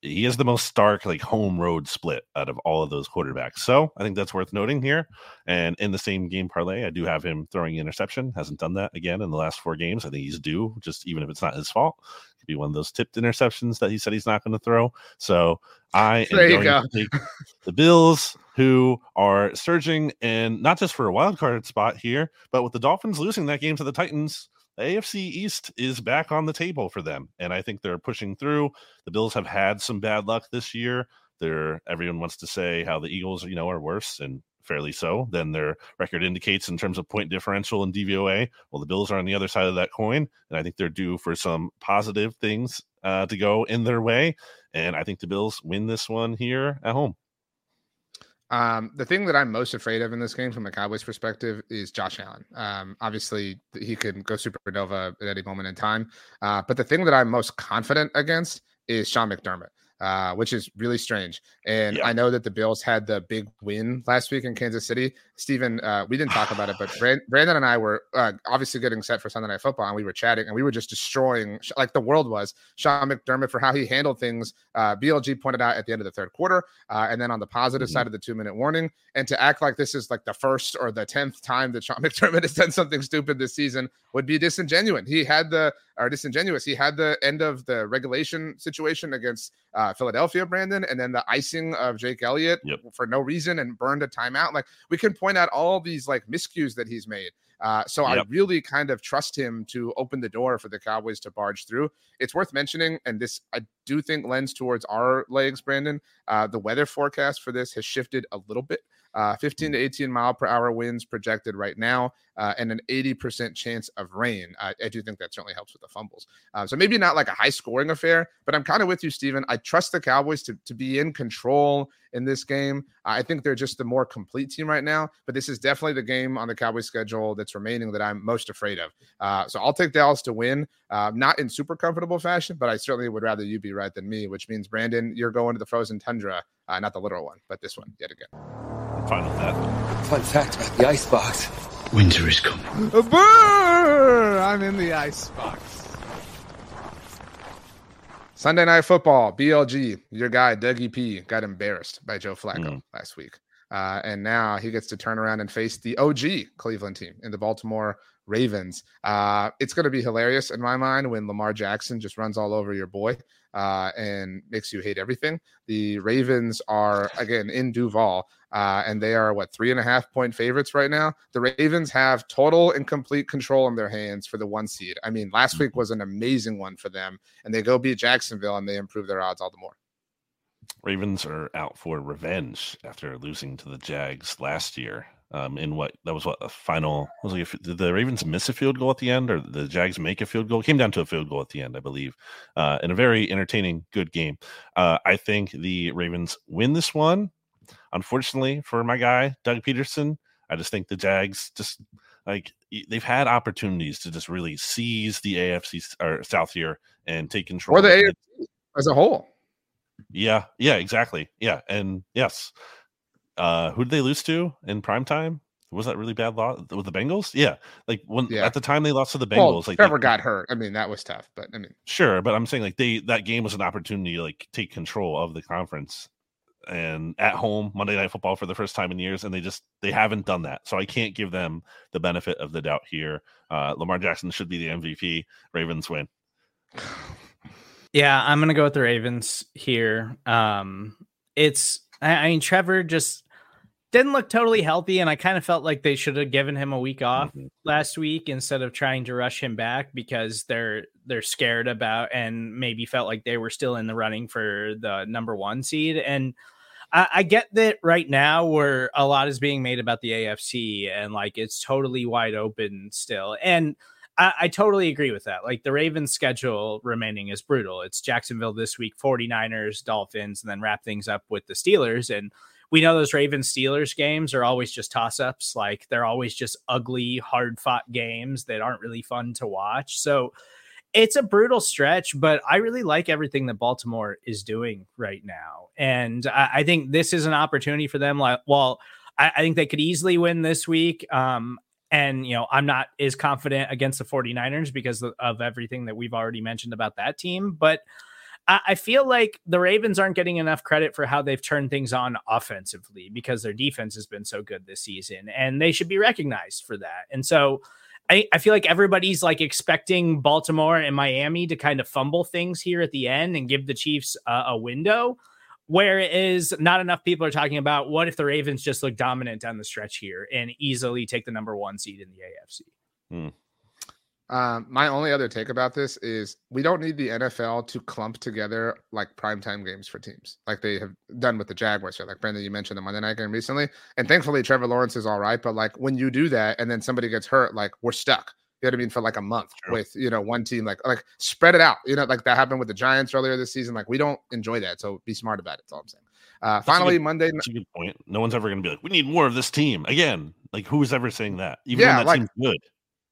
he has the most stark like home road split out of all of those quarterbacks. So I think that's worth noting here. And in the same game parlay, I do have him throwing interception. Hasn't done that again in the last four games. I think he's due, just even if it's not his fault. Could be one of those tipped interceptions that he said he's not going to throw. So I am
There you
going
go.
to take the Bills, who are surging and not just for a wild card spot here, but with the Dolphins losing that game to the Titans. AFC East is back on the table for them, and I think they're pushing through. The Bills have had some bad luck this year. They're everyone wants to say how the Eagles, you know, are worse and fairly so than their record indicates in terms of point differential and DVOA. Well, the Bills are on the other side of that coin, and I think they're due for some positive things uh, to go in their way. And I think the Bills win this one here at home.
Um, the thing that I'm most afraid of in this game from a Cowboys perspective is Josh Allen. Um, obviously, he can go supernova at any moment in time. Uh, but the thing that I'm most confident against is Sean McDermott. Uh, which is really strange. And
Yeah.
I know that the Bills had the big win last week in Kansas City. Stephen, uh, we didn't talk about it, but Brand- Brandon and I were uh, obviously getting set for Sunday Night Football, and we were chatting, and we were just destroying, like the world was, Sean McDermott for how he handled things. Uh, BLG pointed out at the end of the third quarter, uh, and then on the positive
Mhm.
side of the two minute warning, and to act like this is like the first or the tenth time that Sean (laughs) McDermott has done something stupid this season would be disingenuous. He had the or disingenuous. He had the end of the regulation situation against uh, Philadelphia, Brandon, and then the icing of Jake Elliott
Yep.
for no reason and burned a timeout. Like we can point out all these like miscues that he's made. Uh, so I really kind of trust him to open the door for the Cowboys to barge through. It's worth mentioning, and this I do think lends towards our legs, Brandon. Uh, the weather forecast for this has shifted a little bit. Uh, 15 to 18 mile per hour winds projected right now, uh, and an 80% chance of rain. I, I do think that certainly helps with the fumbles. Uh, so maybe not like a high scoring affair, but I'm kind of with you, Stephen. I trust the Cowboys to, to be in control in this game. I think they're just the more complete team right now, but this is definitely the game on the Cowboys schedule that's remaining that I'm most afraid of. Uh, so I'll take Dallas to win, uh, not in super comfortable fashion, but I certainly would rather you be right than me, which means Brandon, you're going to the frozen tundra, uh, not the literal one, but this one yet again.
I'm fine with that.
Fun fact about the icebox.
Winter is coming.
I'm in the ice box. Sunday night football, BLG, your guy Dougie P got embarrassed by Joe Flacco
Mm.
last week. Uh, and now he gets to turn around and face the OG Cleveland team in the Baltimore Ravens. Uh, it's going to be hilarious in my mind when Lamar Jackson just runs all over your boy uh, and makes you hate everything. The Ravens are, again, in Duval, uh, and they are what three and a half point favorites right now. The Ravens have total and complete control in their hands for the one seed. I mean, last week was an amazing one for them, and they go beat Jacksonville and they improve their odds all the more.
Ravens are out for revenge after losing to the Jags last year. Um, in what that was what a final was like. Did the Ravens miss a field goal at the end, or the Jags make a field goal? It came down to a field goal at the end, I believe. Uh, in a very entertaining, good game. Uh, I think the Ravens win this one. Unfortunately for my guy Doug Pederson, I just think the Jags just like they've had opportunities to just really seize the AFC or South here and take control.
Or the AFC as a whole.
yeah, yeah, exactly. Yeah, and yes. Uh who did they lose to in prime time? Was that really bad loss with the Bengals? Yeah. Like when
Yeah.
at the time they lost to the Bengals,
Well,
like
Trevor
they-
got hurt. I mean, that was tough, but I mean,
sure, but I'm saying like they that game was an opportunity to like take control of the conference and at home Monday night football for the first time in years and they just they haven't done that. So I can't give them the benefit of the doubt here. Uh Lamar Jackson should be the MVP. Ravens win.
Yeah, I'm gonna go with the Ravens here. Um, it's I, I mean Trevor just didn't look totally healthy, and I kind of felt like they should have given him a week off
Mhm.
last week instead of trying to rush him back because they're they're scared about and maybe felt like they were still in the running for the number one seed. And I, I get that right now where a lot is being made about the AFC and like it's totally wide open still. And I, I totally agree with that. Like the Ravens schedule remaining is brutal. It's Jacksonville this week, 49ers, Dolphins, and then wrap things up with the Steelers. And we know those Ravens Steelers games are always just toss ups. Like they're always just ugly, hard fought games that aren't really fun to watch. So it's a brutal stretch, but I really like everything that Baltimore is doing right now. And I, I think this is an opportunity for them. Like, well, I, I, think they could easily win this week. Um, and, you know, I'm not as confident against the 49ers because of, of everything that we've already mentioned about that team. But I, I feel like the Ravens aren't getting enough credit for how they've turned things on offensively because their defense has been so good this season. And they should be recognized for that. And so, I, I feel like everybody's like expecting Baltimore and Miami to kind of fumble things here at the end and give the Chiefs uh, a window. Whereas not enough people are talking about what if the Ravens just look dominant down the stretch here and easily take the number one seed in the AFC.
Hmm. Um, my only other take about this is we don't need the NFL to clump together like primetime games for teams, like they have done with the Jaguars here. Like Brandon, you mentioned the Monday night game recently, and thankfully Trevor Lawrence is all right. But like when you do that, and then somebody gets hurt, like we're stuck. You know what I mean for like a month True. with you know one team. Like like spread it out. You know like that happened with the Giants earlier this season. Like we don't enjoy that, so be smart about it. That's all I'm saying. Uh, finally,
good,
Monday.
That's a good point. No one's ever going to be like, we need more of this team again. Like who's ever saying that? Even yeah, when that like, team's good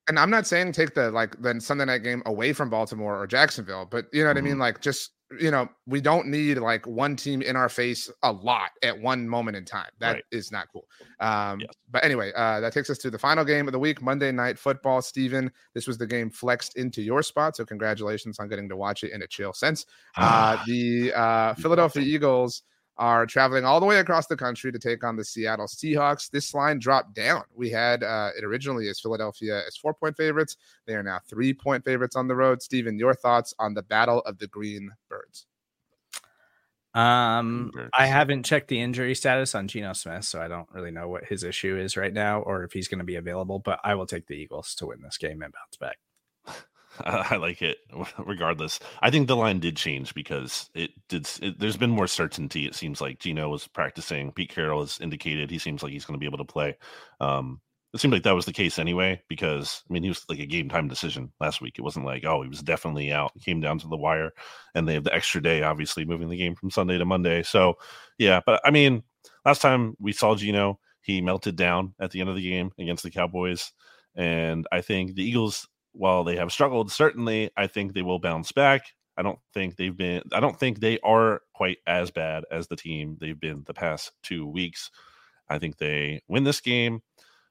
and I'm not saying take the like the Sunday night game away from Baltimore or Jacksonville, but you know what mm-hmm. I mean? Like just you know, we don't need like one team in our face a lot at one moment in time. That right. is not cool. Um, yes. but anyway, uh, that takes us to the final game of the week, Monday night football. Stephen, this was the game flexed into your spot. So congratulations on getting to watch it in a chill sense. Uh, the uh, Philadelphia Eagles are traveling all the way across the country to take on the Seattle Seahawks. This line dropped down. We had uh, it originally as Philadelphia as four point favorites. They are now three point favorites on the road. Stephen, your thoughts on the Battle of the Green Birds?
Um, I haven't checked the injury status on Geno Smith, so I don't really know what his issue is right now or if he's going to be available. But I will take the Eagles to win this game and bounce back. (laughs)
I like it (laughs) regardless. I think the line did change because it did. It, there's been more certainty. It seems like Geno was practicing. Pete Carroll has indicated he seems like he's going to be able to play. Um, it seemed like that was the case anyway because I mean he was like a game time decision last week. It wasn't like oh he was definitely out. He came down to the wire, and they have the extra day obviously moving the game from Sunday to Monday. So yeah, but I mean last time we saw Geno, he melted down at the end of the game against the Cowboys, and I think the Eagles while they have struggled, certainly I think they will bounce back. I don't think they've been I don't think they are quite as bad as the team they've been the past two weeks. I think they win this game.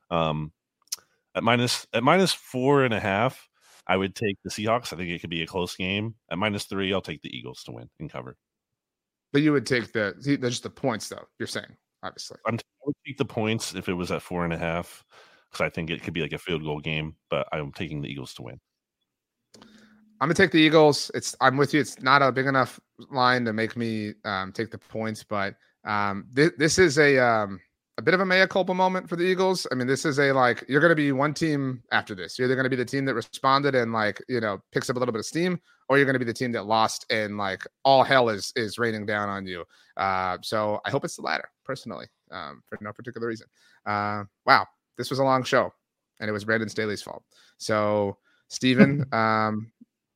Um at minus at minus four and a half, I would take the Seahawks. I think it could be a close game. At minus three, I'll take the Eagles to win and cover.
But you would take the just the points though, you're saying, obviously.
I would take the points if it was at four and a half because I think it could be like a field goal game, but I'm taking the Eagles to win.
I'm gonna take the Eagles. It's I'm with you. It's not a big enough line to make me um, take the points, but um, th- this is a um, a bit of a mea culpa moment for the Eagles. I mean, this is a like you're to be one team after this. You're either to be the team that responded and like you know picks up a little bit of steam, or you're to be the team that lost and like all hell is is raining down on you. Uh, so I hope it's the latter, personally, um, for no particular reason. Uh, wow, this was a long show, and it was Brandon Staley's fault. So, Stephen, (laughs) um,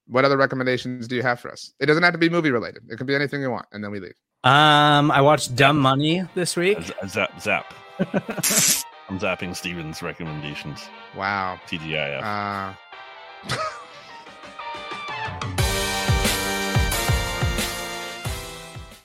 what other recommendations do you have for us? It doesn't have to be movie related. It can be anything you want, and then we leave.
Um, I watched Dumb Money this week.
Zap, zap. (laughs) I'm zapping Stephen's recommendations.
Wow.
TGIF.
Uh, (laughs)